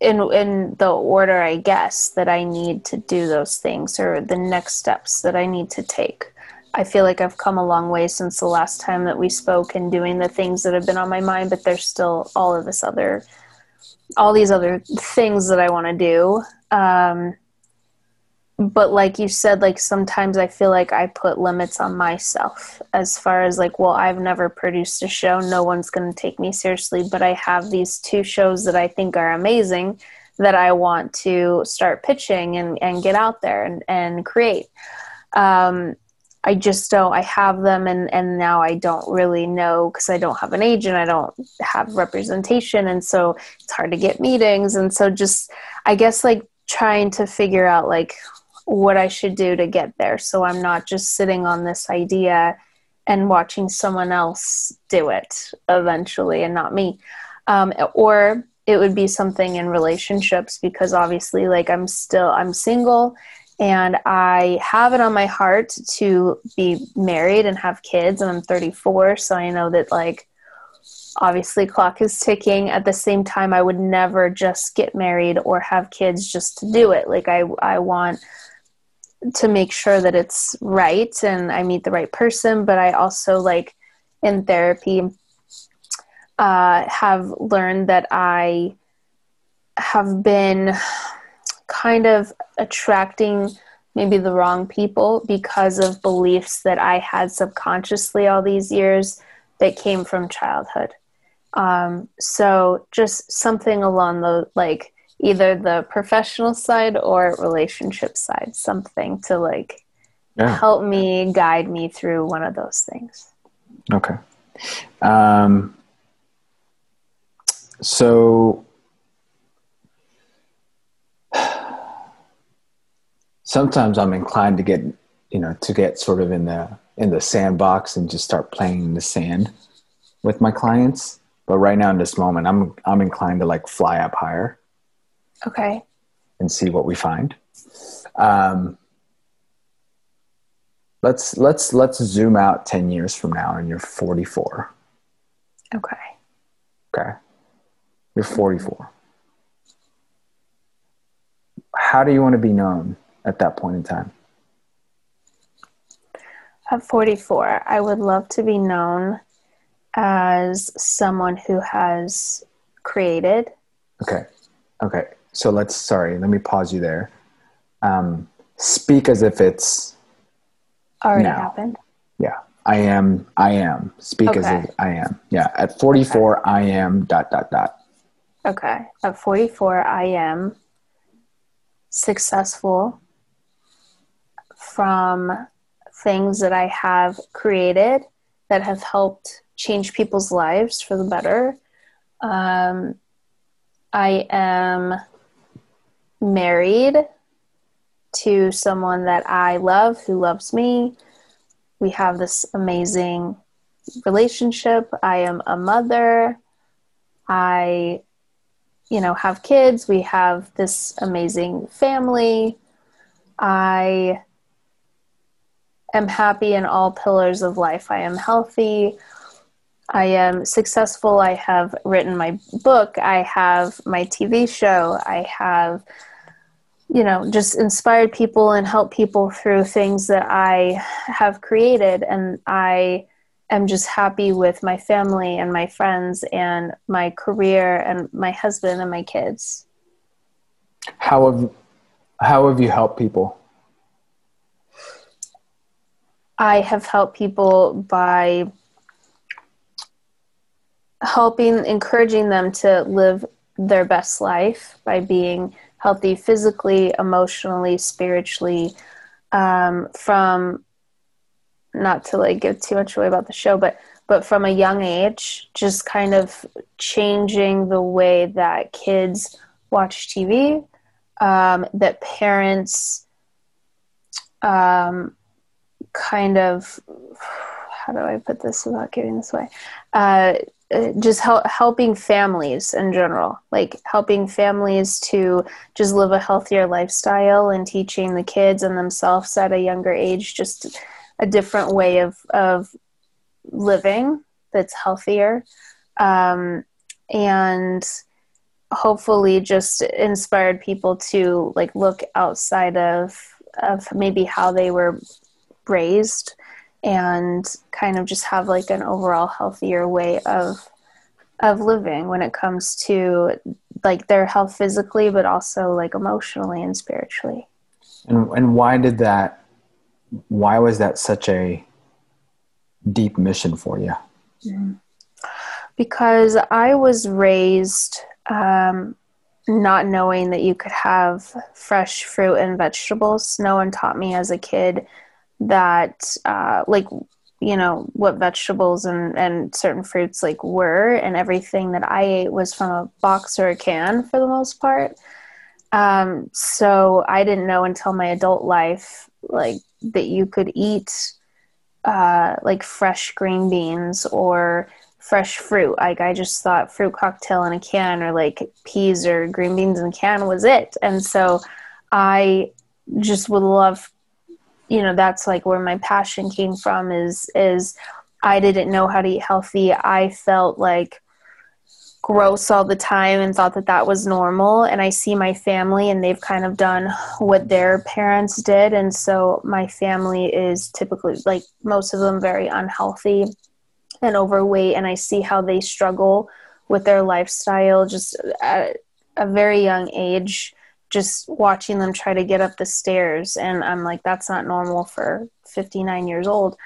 S1: in in the order I guess that I need to do those things or the next steps that I need to take. I feel like I've come a long way since the last time that we spoke and doing the things that have been on my mind, but there's still all of this other, all these other things that I want to do. Um, but like you said, like sometimes I feel like I put limits on myself as far as like, well, I've never produced a show. No one's going to take me seriously, but I have these two shows that I think are amazing that I want to start pitching and, and get out there and, and create. Um, I just don't I have them and and now I don't really know because I don't have an agent I don't have representation and so it's hard to get meetings and so just I guess like trying to figure out like what I should do to get there. So I'm not just sitting on this idea and watching someone else do it eventually and not me. Um, or it would be something in relationships because obviously, like, I'm still, I'm single and I have it on my heart to be married and have kids, and I'm 34, so I know that, like, obviously clock is ticking at the same time i would never just get married or have kids just to do it like i i want to make sure that it's right and i meet the right person but i also like in therapy uh, have learned that i have been kind of attracting maybe the wrong people because of beliefs that i had subconsciously all these years that came from childhood. Um, so just something along the like either the professional side or relationship side, something to like yeah. help me guide me through one of those things.
S2: Okay. Um, so sometimes I'm inclined to get, you know, to get sort of in the in the sandbox and just start playing in the sand with my clients. But right now in this moment, I'm I'm inclined to like fly up higher.
S1: Okay.
S2: And see what we find. Um, let's let's let's zoom out 10 years from now and you're 44
S1: okay
S2: okay you're 44 how do you want to be known at that point in time
S1: at 44 i would love to be known as someone who has created.
S2: Okay. Okay. So let's, sorry, let me pause you there. Um, speak as if it's
S1: already now. happened.
S2: Yeah. I am, I am. Speak okay. as if I am. Yeah. At 44, okay. I am dot, dot, dot.
S1: Okay. At 44, I am successful from things that I have created that have helped change people's lives for the better. Um, I am married to someone that I love who loves me. We have this amazing relationship. I am a mother. I, you know, have kids. We have this amazing family. I am happy in all pillars of life. I am healthy. I am successful. I have written my book. I have my TV show. I have, you know, just inspired people and helped people through things that I have created. And I am just happy with my family and my friends and my career and my husband and my kids.
S2: How have, how have you helped people?
S1: I have helped people by helping, encouraging them to live their best life by being healthy physically, emotionally, spiritually, um, from not to like give too much away about the show, but but from a young age, just kind of changing the way that kids watch TV, um, that parents um, kind of how do I put this without giving this away? Uh, uh, just help, helping families in general, like helping families to just live a healthier lifestyle and teaching the kids and themselves at a younger age just a different way of of living that's healthier, um, and hopefully just inspired people to like look outside of of maybe how they were raised and kind of just have like an overall healthier way of of living when it comes to like their health physically but also like emotionally and spiritually.
S2: And and why did that why was that such a deep mission for you? Mm-hmm.
S1: because i was raised um, not knowing that you could have fresh fruit and vegetables. No one taught me as a kid that uh, like you know what vegetables and and certain fruits like were and everything that i ate was from a box or a can for the most part Um, so I didn't know until my adult life, like that you could eat uh, like fresh green beans or fresh fruit. Like I just thought fruit cocktail in a can or like peas or green beans in a can was it. And so I just would love you know that's like where my passion came from is is I didn't know how to eat healthy. I felt like gross all the time and thought that that was normal. And i see my family and they've kind of done what their parents did. And so my family is typically like most of them very unhealthy and overweight. And i see how they struggle with their lifestyle just at a very young age just watching them try to get up the stairs and i'm like that's not normal for 59 years old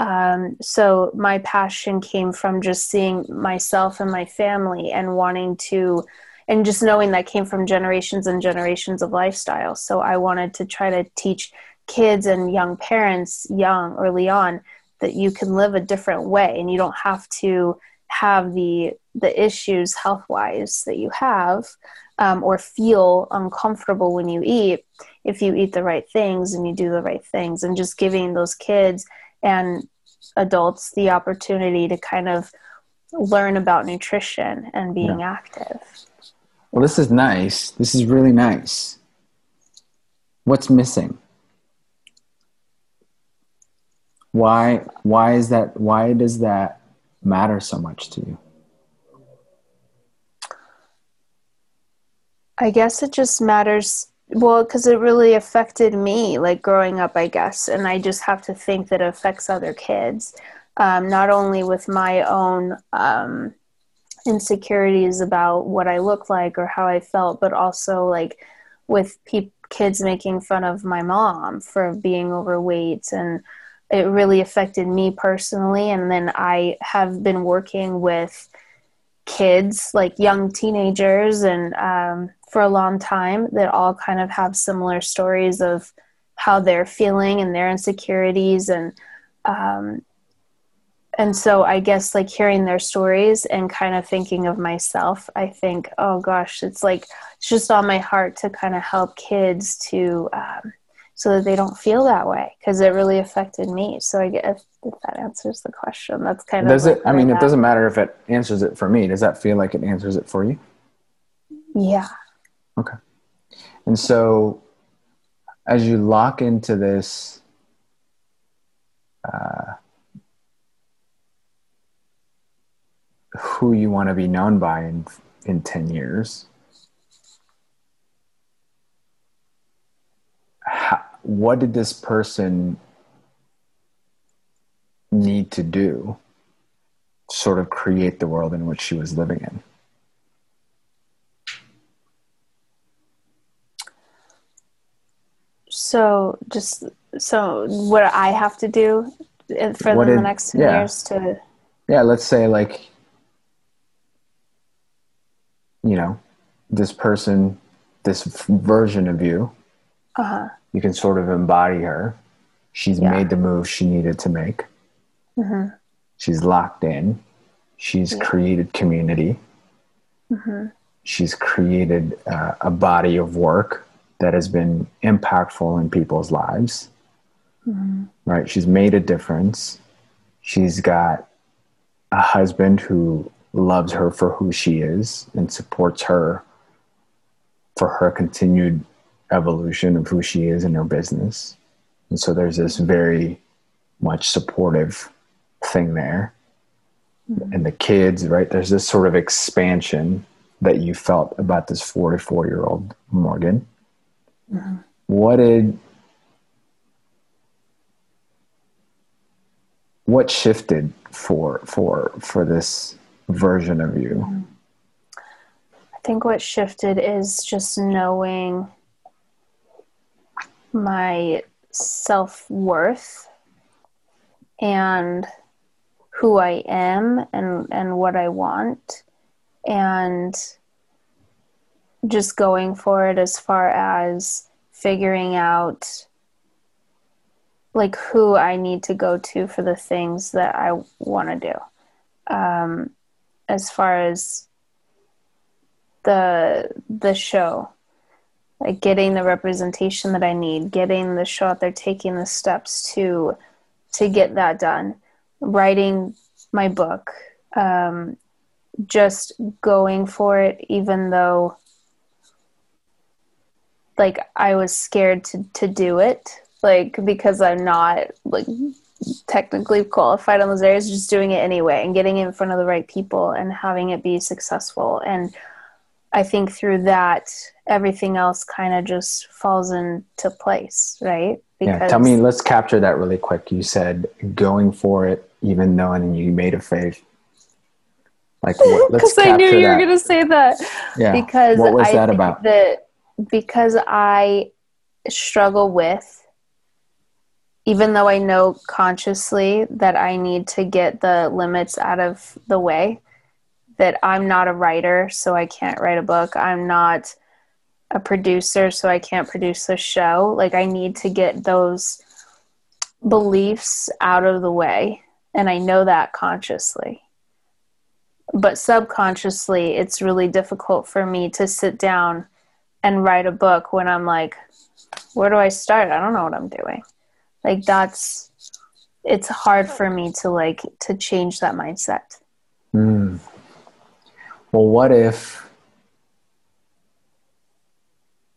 S1: um, so my passion came from just seeing myself and my family and wanting to, and just knowing that came from generations and generations of lifestyle. So I wanted to try to teach kids and young parents, young early on, that you can live a different way and you don't have to have the the issues health wise that you have um, or feel uncomfortable when you eat if you eat the right things and you do the right things and just giving those kids and adults the opportunity to kind of learn about nutrition and being yeah. active.
S2: Well, this is nice. This is really nice. What's missing? Why why is that why does that matter so much to you?
S1: I guess it just matters well, because it really affected me, like growing up, I guess. And I just have to think that it affects other kids, um, not only with my own um, insecurities about what I look like or how I felt, but also like with pe- kids making fun of my mom for being overweight. And it really affected me personally. And then I have been working with kids, like young teenagers, and um, for a long time that all kind of have similar stories of how they're feeling and their insecurities and um, and so i guess like hearing their stories and kind of thinking of myself i think oh gosh it's like it's just on my heart to kind of help kids to um, so that they don't feel that way because it really affected me. So i guess if that answers the question that's kind
S2: does of does it i mean it doesn't matter if it answers it for me. Does that feel like it answers it for you?
S1: Yeah
S2: Okay. And so as you lock into this uh, who you want to be known by in in 10 years how, what did this person need to do sort of create the world in which she was living in
S1: So just so what I have to do for what the did, next ten yeah. years to
S2: yeah, let's say like you know this person, this version of you. Uh-huh. You can sort of embody her. She's yeah. made the move she needed to make. Mm-hmm. She's locked in. She's yeah. created community. Mm-hmm. She's created uh, a body of work that has been impactful in people's lives. Mm-hmm. Right? She's made a difference. She's got a husband who loves her for who she is and supports her for her continued evolution of who she is in her business. And so there's this very much supportive thing there. Mm-hmm. And the kids, right? There's this sort of expansion that you felt about this 44 year old Morgan. What did what shifted for for for this version of you?
S1: I think what shifted is just knowing my self worth and who I am and, and what I want and just going for it as far as figuring out like who I need to go to for the things that I want to do. Um, as far as the the show, like getting the representation that I need, getting the show out there, taking the steps to to get that done, writing my book, um, just going for it, even though like I was scared to to do it, like because I'm not like technically qualified on those areas, just doing it anyway and getting it in front of the right people and having it be successful and I think through that, everything else kind of just falls into place, right?
S2: Because yeah, tell me, let's capture that really quick. You said going for it, even knowing you made a faith.
S1: Like, because I knew you that. were going to say that.
S2: Yeah.
S1: Because
S2: what was I that about?
S1: That because I struggle with, even though I know consciously that I need to get the limits out of the way, that I'm not a writer, so I can't write a book. I'm not a producer, so I can't produce a show. Like, I need to get those beliefs out of the way. And I know that consciously. But subconsciously, it's really difficult for me to sit down and write a book when I'm like, where do I start? I don't know what I'm doing. Like, that's, it's hard for me to like, to change that mindset.
S2: Mm well, what if,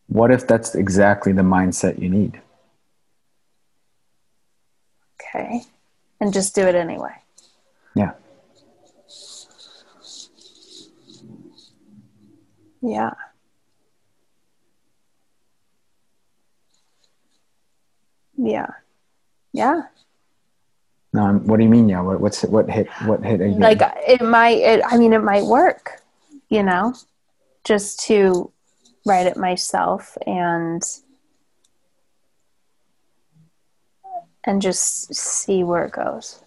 S2: what if that's exactly the mindset you need?
S1: Okay. And just do it anyway.
S2: Yeah.
S1: Yeah. Yeah. Yeah.
S2: No, what do you mean? Yeah. What, what's what hit? What hit?
S1: Like it might. It, I mean, it might work you know, just to write it myself and and just see where it goes.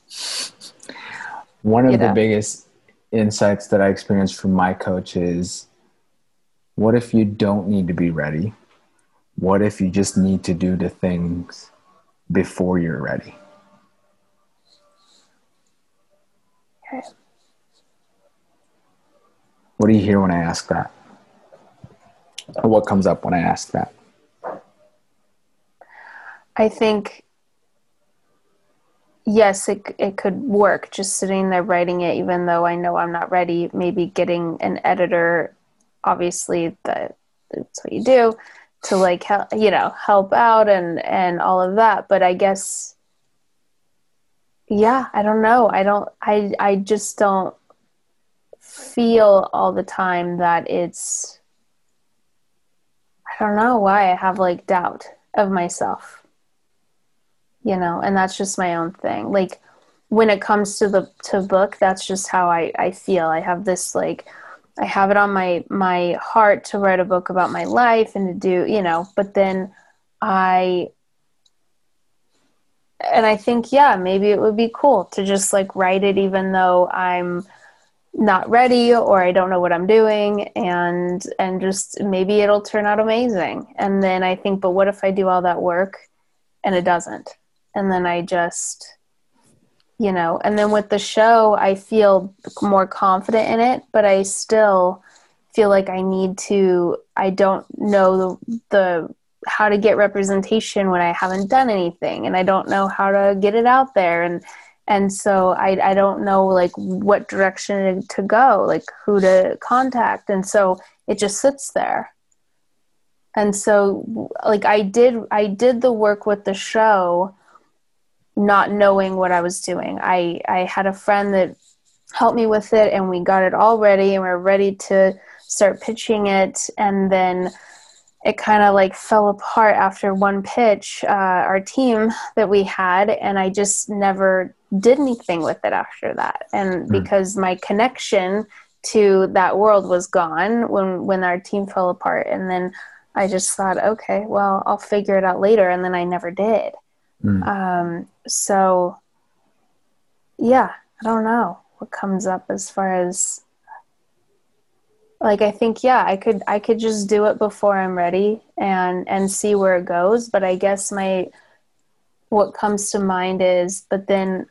S2: One of you the know? biggest insights that I experienced from my coach is what if you don't need to be ready? What if you just need to do the things before you're ready? Okay. What do you hear when I ask that? Or what comes up when I ask that?
S1: I think yes, it it could work just sitting there writing it even though I know I'm not ready, maybe getting an editor obviously that that's what you do to like help, you know, help out and and all of that, but I guess yeah, I don't know. I don't I I just don't feel all the time that it's I don't know why I have like doubt of myself. You know, and that's just my own thing. Like when it comes to the to book, that's just how I, I feel. I have this like I have it on my my heart to write a book about my life and to do, you know, but then I and I think yeah, maybe it would be cool to just like write it even though I'm not ready or I don't know what I'm doing and and just maybe it'll turn out amazing. And then I think but what if I do all that work and it doesn't? And then I just you know, and then with the show I feel more confident in it, but I still feel like I need to I don't know the the how to get representation when I haven't done anything and I don't know how to get it out there and and so I, I don't know like what direction to go like who to contact and so it just sits there. And so like i did i did the work with the show not knowing what i was doing. I i had a friend that helped me with it and we got it all ready and we are ready to start pitching it. And then it kind of like fell apart after one pitch uh, our team that we had and i just never did anything with it after that. And mm. because my connection to that world was gone when when our team fell apart. And then i just thought okay well i'll figure it out later. And then i never did mm. um, so yeah i don't know what comes up as far as like i think yeah i could i could just do it before i'm ready and and see where it goes but i guess my what comes to mind is but then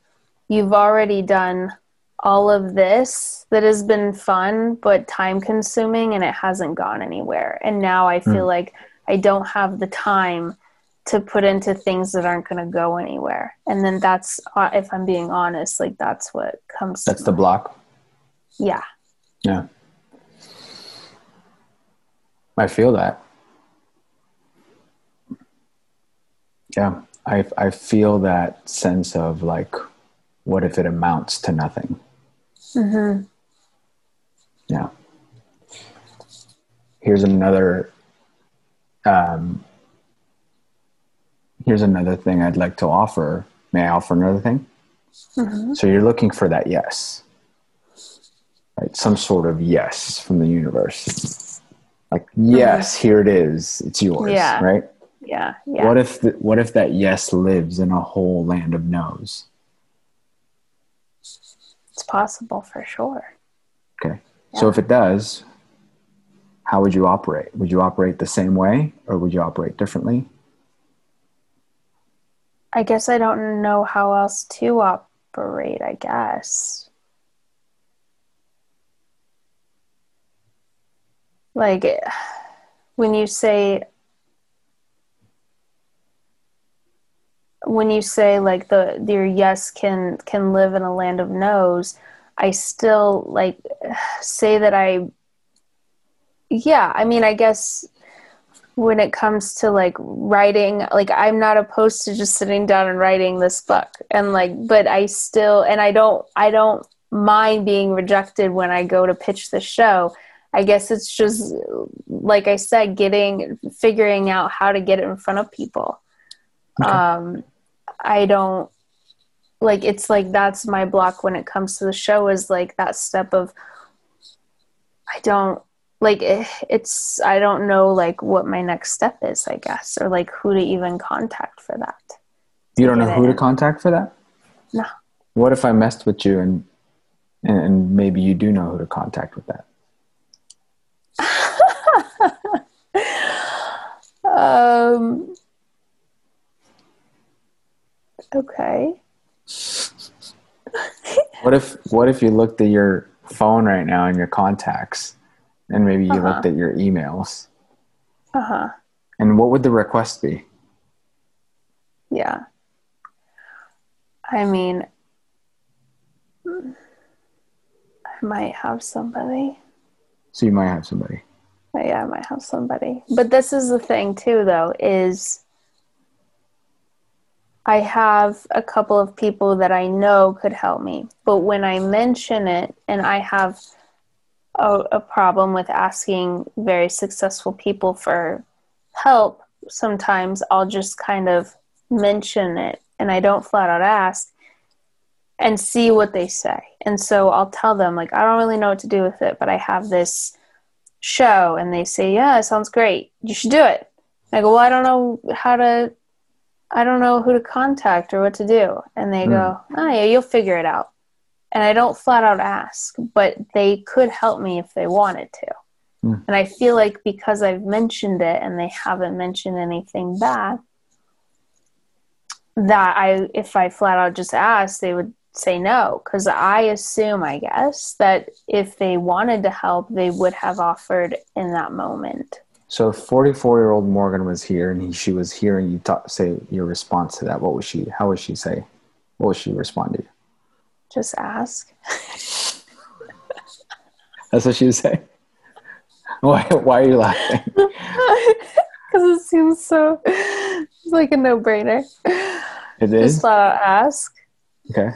S1: you've already done all of this that has been fun but time consuming and it hasn't gone anywhere and now i feel mm. like I don't have the time to put into things that aren't going to go anywhere. And then that's, uh, if I'm being honest, like that's what comes.
S2: That's the block.
S1: Yeah.
S2: Yeah. I feel that. Yeah. I, I feel that sense of like, what if it amounts to nothing?
S1: Mm-hmm.
S2: Yeah. Here's another um, here's another thing I'd like to offer. May I offer another thing? Mm-hmm. So you're looking for that yes, right? Some sort of yes from the universe. Like yes, mm-hmm. here it is. It's yours,
S1: yeah.
S2: right?
S1: Yeah, yeah.
S2: What if the, what if that yes lives in a whole land of no's?
S1: It's possible for sure.
S2: Okay. Yeah. So if it does, how would you operate? Would you operate the same way or would you operate differently?
S1: I guess I don't know how else to operate, I guess. Like when you say when you say like the your yes can can live in a land of no's, I still like say that I yeah, I mean, I guess when it comes to like writing, like I'm not opposed to just sitting down and writing this book and like, but I still, and I don't, I don't mind being rejected when I go to pitch the show. I guess it's just, like I said, getting, figuring out how to get it in front of people. Okay. Um, I don't, like, it's like that's my block when it comes to the show is like that step of, I don't, like eh, it's i don't know like what my next step is i guess or like who to even contact for that.
S2: You don't know who in. to contact for that?
S1: No.
S2: What if i messed with you and and maybe you do know who to contact with that?
S1: Um okay.
S2: What if what if you looked at your phone right now and your contacts and maybe you uh-huh. looked at your emails.
S1: Uh huh.
S2: And what would the request be?
S1: Yeah. I mean, I might have somebody.
S2: So you might have somebody.
S1: Yeah, I might have somebody. But this is the thing too, though, is I have a couple of people that I know could help me. But when I mention it and I have a, a problem with asking very successful people for help, sometimes I'll just kind of mention it and I don't flat out ask and see what they say. And so I'll tell them, like, I don't really know what to do with it, but I have this show. And they say, Yeah, it sounds great. You should do it. And I go, Well, I don't know how to, I don't know who to contact or what to do. And they mm. go, Oh, yeah, you'll figure it out and I don't flat out ask, but they could help me if they wanted to. Mm. And I feel like because I've mentioned it and they haven't mentioned anything back, that I, if I flat out just asked, they would say no. Because I assume, I guess, that if they wanted to help, they would have offered in that moment.
S2: So, 44 year old Morgan was here and he, she was hearing you talk, say your response to that. What was she, how would she say? What would she respond to you?
S1: Just ask.
S2: That's what she was saying. Why? Why are you laughing?
S1: Because it seems so. It's like a no-brainer.
S2: It is.
S1: Just out ask.
S2: Okay.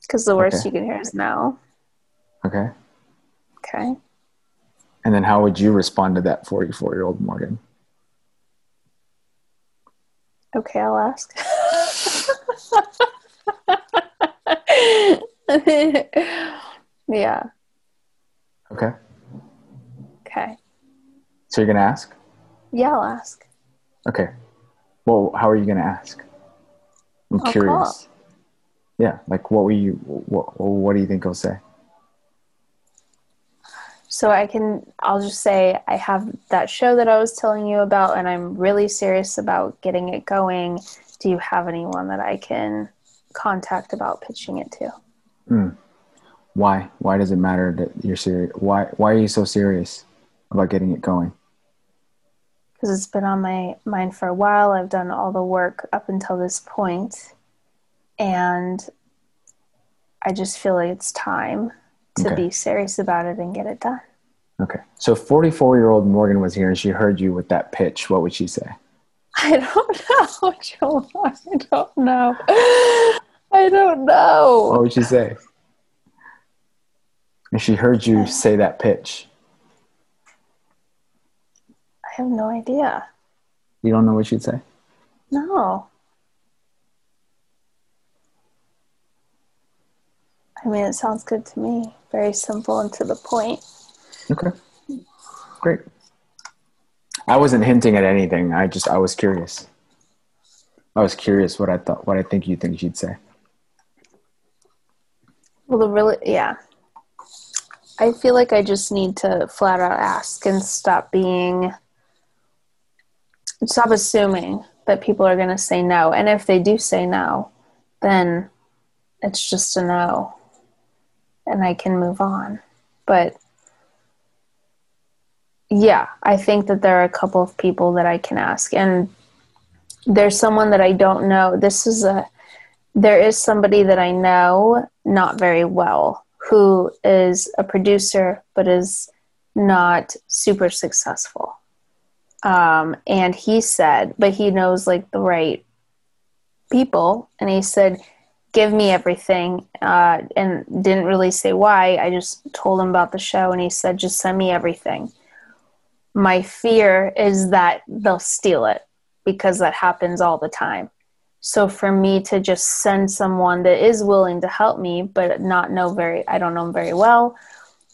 S1: Because the worst okay. you can hear is no.
S2: Okay.
S1: Okay.
S2: And then, how would you respond to that forty-four-year-old Morgan?
S1: Okay, I'll ask. yeah.
S2: Okay.
S1: Okay.
S2: So you're gonna ask?
S1: Yeah, I'll ask.
S2: Okay. Well, how are you gonna ask? I'm I'll curious. Call. Yeah, like what will you? What What do you think he'll say?
S1: So I can. I'll just say I have that show that I was telling you about, and I'm really serious about getting it going. Do you have anyone that I can contact about pitching it to?
S2: Mm. Why? Why does it matter that you're serious? Why? Why are you so serious about getting it going?
S1: because it's been on my mind for a while. I've done all the work up until this point, and I just feel like it's time to
S2: Okay.
S1: be serious about it and get it done.
S2: Okay. So 44 year old Morgan was here and she heard you with that pitch. What would she say?
S1: I don't know, Joel. I don't know. I don't know.
S2: What would she say? If she heard you say that pitch,
S1: I have no idea.
S2: you don't know what she'd say?
S1: No. I mean, it sounds good to me. Very simple and to the point.
S2: Okay. Great. I wasn't hinting at anything. I just I was curious. I was curious what I thought what I think you think she'd say.
S1: Well, the really, yeah. I feel like I just need to flat out ask and stop being, stop assuming that people are going to say no. And if they do say no, then it's just a no. And I can move on. But yeah, I think that there are a couple of people that I can ask. And there's someone that I don't know. This is a, there is somebody that I know not very well who is a producer but is not super successful. Um, and he said, but he knows like the right people. And he said, give me everything. Uh, and didn't really say why. I just told him about the show and he said, just send me everything. My fear is that they'll steal it because that happens all the time. So for me to just send someone that is willing to help me, but not know very, I don't know him very well,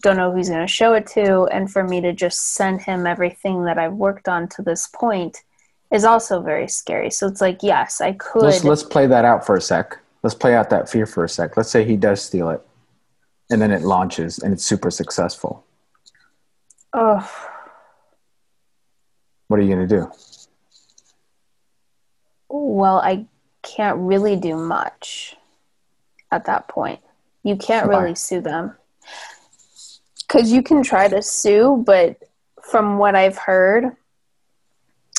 S1: don't know who he's going to show it to, and for me to just send him everything that I've worked on to this point is also very scary. So it's like, yes, I could.
S2: Let's let's play that out for a sec. Let's play out that fear for a sec. Let's say he does steal it, and then it launches and it's super successful.
S1: oh,
S2: What are you gonna do?
S1: well, I can't really do much at that point. You can't
S2: Why?
S1: really sue them. Because you can try to sue, but from what I've heard,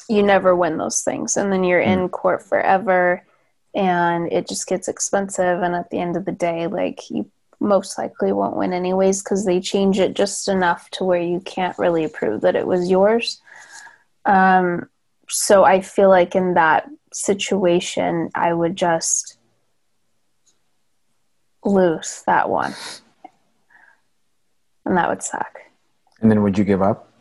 S1: you never win those things. And then you're hmm. in court forever and it just gets expensive. And at the end of the day, like you most likely won't win anyways because they change it just enough to where you can't really prove that it was yours. Um, so I feel like in that situation, I would just lose that one. And that would suck.
S2: And then would you give up?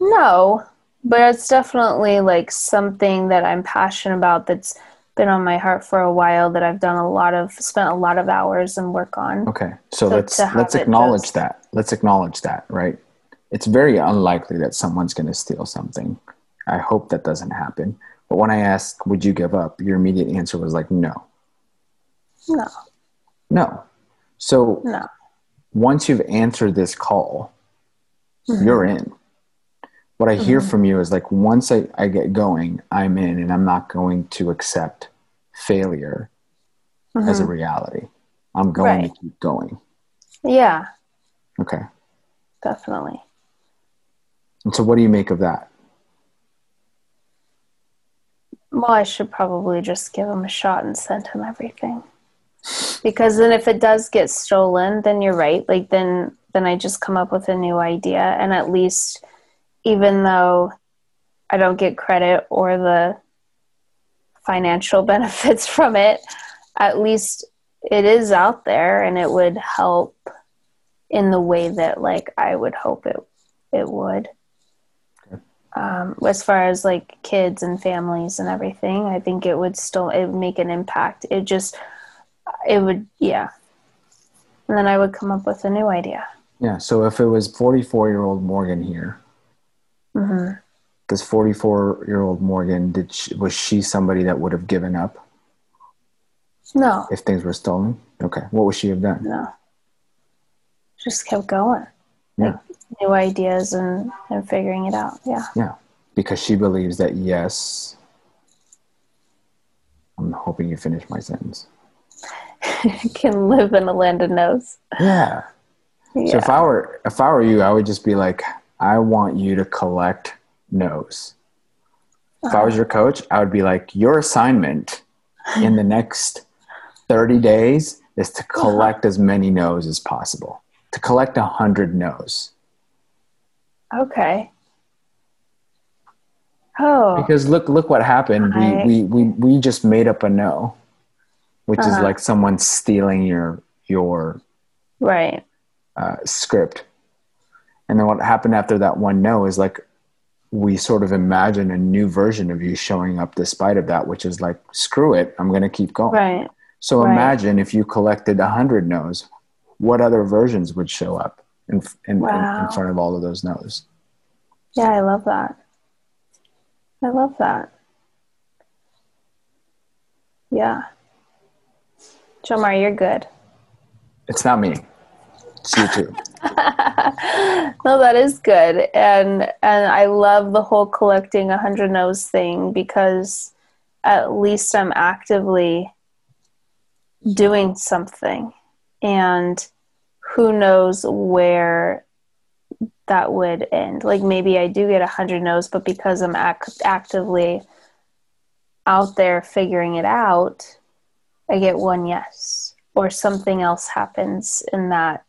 S1: No, but it's definitely like something that I'm passionate about that's been on my heart for a while that I've done a lot of spent a lot of hours and work on.
S2: Okay, so,
S1: So
S2: let's let's acknowledge
S1: just-
S2: that. Let's acknowledge that, right? It's very unlikely that someone's going to steal something. I hope that doesn't happen. But when I asked, "Would you give up?" your immediate answer was like, "No,
S1: No,
S2: no." So
S1: no.
S2: once you've answered this call,
S1: Mhm.
S2: you're in. What I hear
S1: Mhm.
S2: from you is like, once I, I get going, I'm in, and I'm not going to accept failure as a
S1: Mhm.
S2: reality. I'm going
S1: Right.
S2: to keep going.
S1: Yeah,
S2: Okay.
S1: definitely.
S2: And so, what do you make of that?
S1: Well, I should probably just give him a shot and send him everything. Because then if it does get stolen, then you're right. Like then then I just come up with a new idea and at least even though I don't get credit or the financial benefits from it, at least it is out there and it would help in the way that like I would hope it it would. Um, as far as like kids and families and everything, I think it would still it would make an impact. It just it would yeah. And then I would come up with a new idea.
S2: Yeah. So, if it was 44 year old Morgan here,
S1: hmm
S2: this 44 year old Morgan, did she, was she somebody that would have given up
S1: No,
S2: if things were stolen? Okay. What would she have done?
S1: no. Just kept going.
S2: Yeah.
S1: Like new ideas and, and figuring it out. Yeah.
S2: Yeah. Because she believes that, yes, I'm hoping you finish my sentence.
S1: Can live in a land of no's.
S2: Yeah.
S1: Yeah.
S2: So if I were if I were you, I would just be like, I want you to collect no's. If I was your coach, I would be like, your assignment in the next 30 days is to collect as many no's as possible, to collect a 100 no's.
S1: Okay. Oh.
S2: Because look, look what happened.
S1: I-
S2: We, we, we, we just made up a no, which is
S1: Uh-huh.
S2: like someone stealing your, your
S1: right.
S2: uh, script. And then what happened after that one no is like we sort of imagine a new version of you showing up despite of that, which is like, screw it, I'm going to keep going.
S1: Right.
S2: So
S1: Right.
S2: imagine if you collected a hundred no's, what other versions would show up in, in, in, in front of all of those no's?
S1: Yeah, I love that. I love that. Yeah. Jomar, you're good.
S2: It's not me. It's you too.
S1: no, that is good, and and I love the whole collecting a hundred no's thing because at least I'm actively doing something, and who knows where that would end. Like maybe I do get a hundred no's, but because I'm ac- actively out there figuring it out, I get one yes, or something else happens in that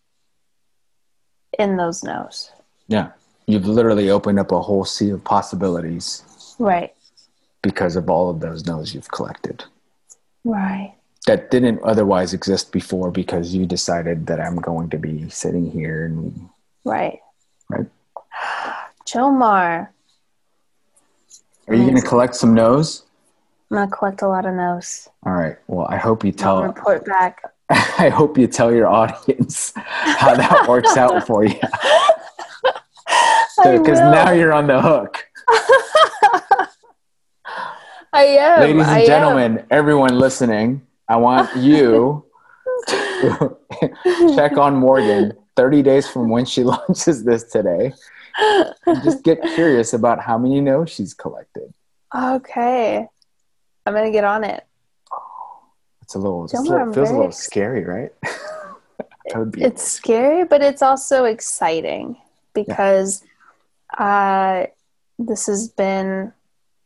S1: in those no's.
S2: yeah. You've literally opened up a whole sea of possibilities
S1: Right.
S2: because of all of those no's you've collected.
S1: Right.
S2: That didn't otherwise exist before because you decided that I'm going to be sitting here and
S1: Right.
S2: right.
S1: Jomar.
S2: Are you going to collect some no's?
S1: I'm gonna collect a lot of no's.
S2: All right. Well, I hope you
S1: I'll
S2: tell.
S1: report back.
S2: I hope you tell your audience how that works out for you, because
S1: will.
S2: now you're on the hook,
S1: I am.
S2: ladies
S1: I
S2: and
S1: am.
S2: gentlemen, everyone listening. I want you to check on Morgan 30 days from when she launches this today. And just get curious about how many no's she's collected.
S1: Okay. I'm gonna get on it.
S2: It's a little, it's a little
S1: I'm
S2: feels a little scary, right? that would be
S1: It's scary, but it's also exciting because uh, this has been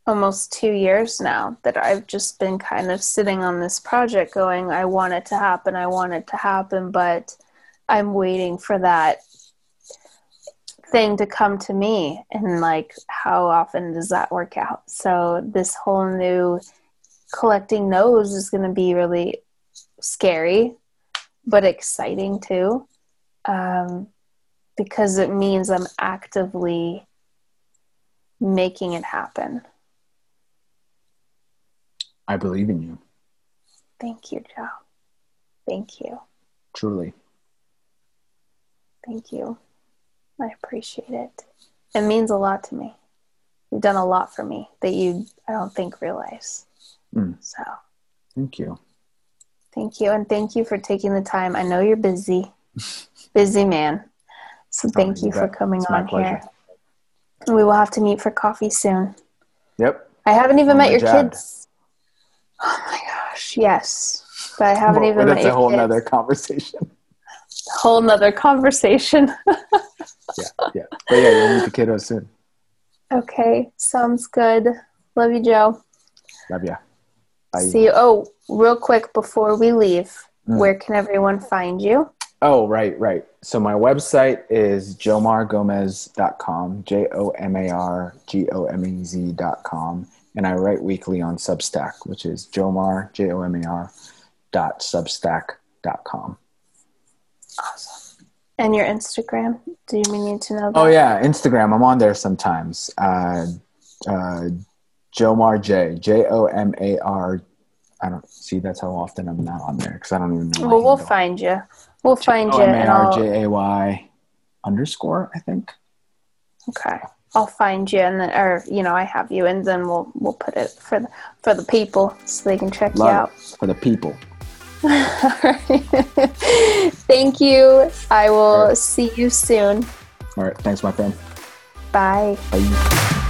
S1: almost two years now that I've just been kind of sitting on this project going, I want it to happen, I want it to happen, but I'm waiting for that thing to come to me. And like, how often does that work out? So, this whole new collecting no's is going to be really scary but exciting too um, because it means i'm actively making it happen
S2: I believe in you,
S1: thank you joe. Thank you.
S2: Truly.
S1: thank you. I appreciate it. It means a lot to me. You've done a lot for me that you i don't think realize.
S2: Mm.
S1: so.
S2: Thank you.
S1: thank you and thank you for taking the time. I know you're busy. Busy man. So thank
S2: you
S1: you for coming
S2: It's
S1: on here. we will have to meet for coffee soon.
S2: Yep.
S1: I haven't even
S2: On
S1: met your kids. Oh my gosh, yes. But I haven't
S2: Well,
S1: even
S2: that's
S1: met
S2: a whole nother conversation.
S1: whole nother conversation.
S2: yeah, yeah. But yeah, you'll meet the kiddos soon.
S1: okay, sounds good. Love you, Joe.
S2: Love ya. Bye.
S1: See you. Oh, real quick before we leave,
S2: Mm.
S1: where can everyone find you?
S2: Oh, right, right. So my website is jomargomez.com, J O M A R G O M E Z.com. And I write weekly on Substack, which is jomar, J O M A R, dot substack.com.
S1: Awesome. And your Instagram? Do you need to know that?
S2: Oh, yeah, Instagram. I'm on there sometimes. Uh, uh, Jomar J, J O M A R. I don't see that's how often I'm not on there because I don't even know.
S1: Well, we'll find you. We'll find you. And I'll,
S2: underscore, I think.
S1: okay. I'll find you, and then, or you know, I have you, and then we'll we'll put it for the for the people so they can check you out.
S2: For the people.
S1: Thank you. I will
S2: Alright.
S1: see you soon.
S2: All right. Thanks, my friend.
S1: Bye.
S2: Bye.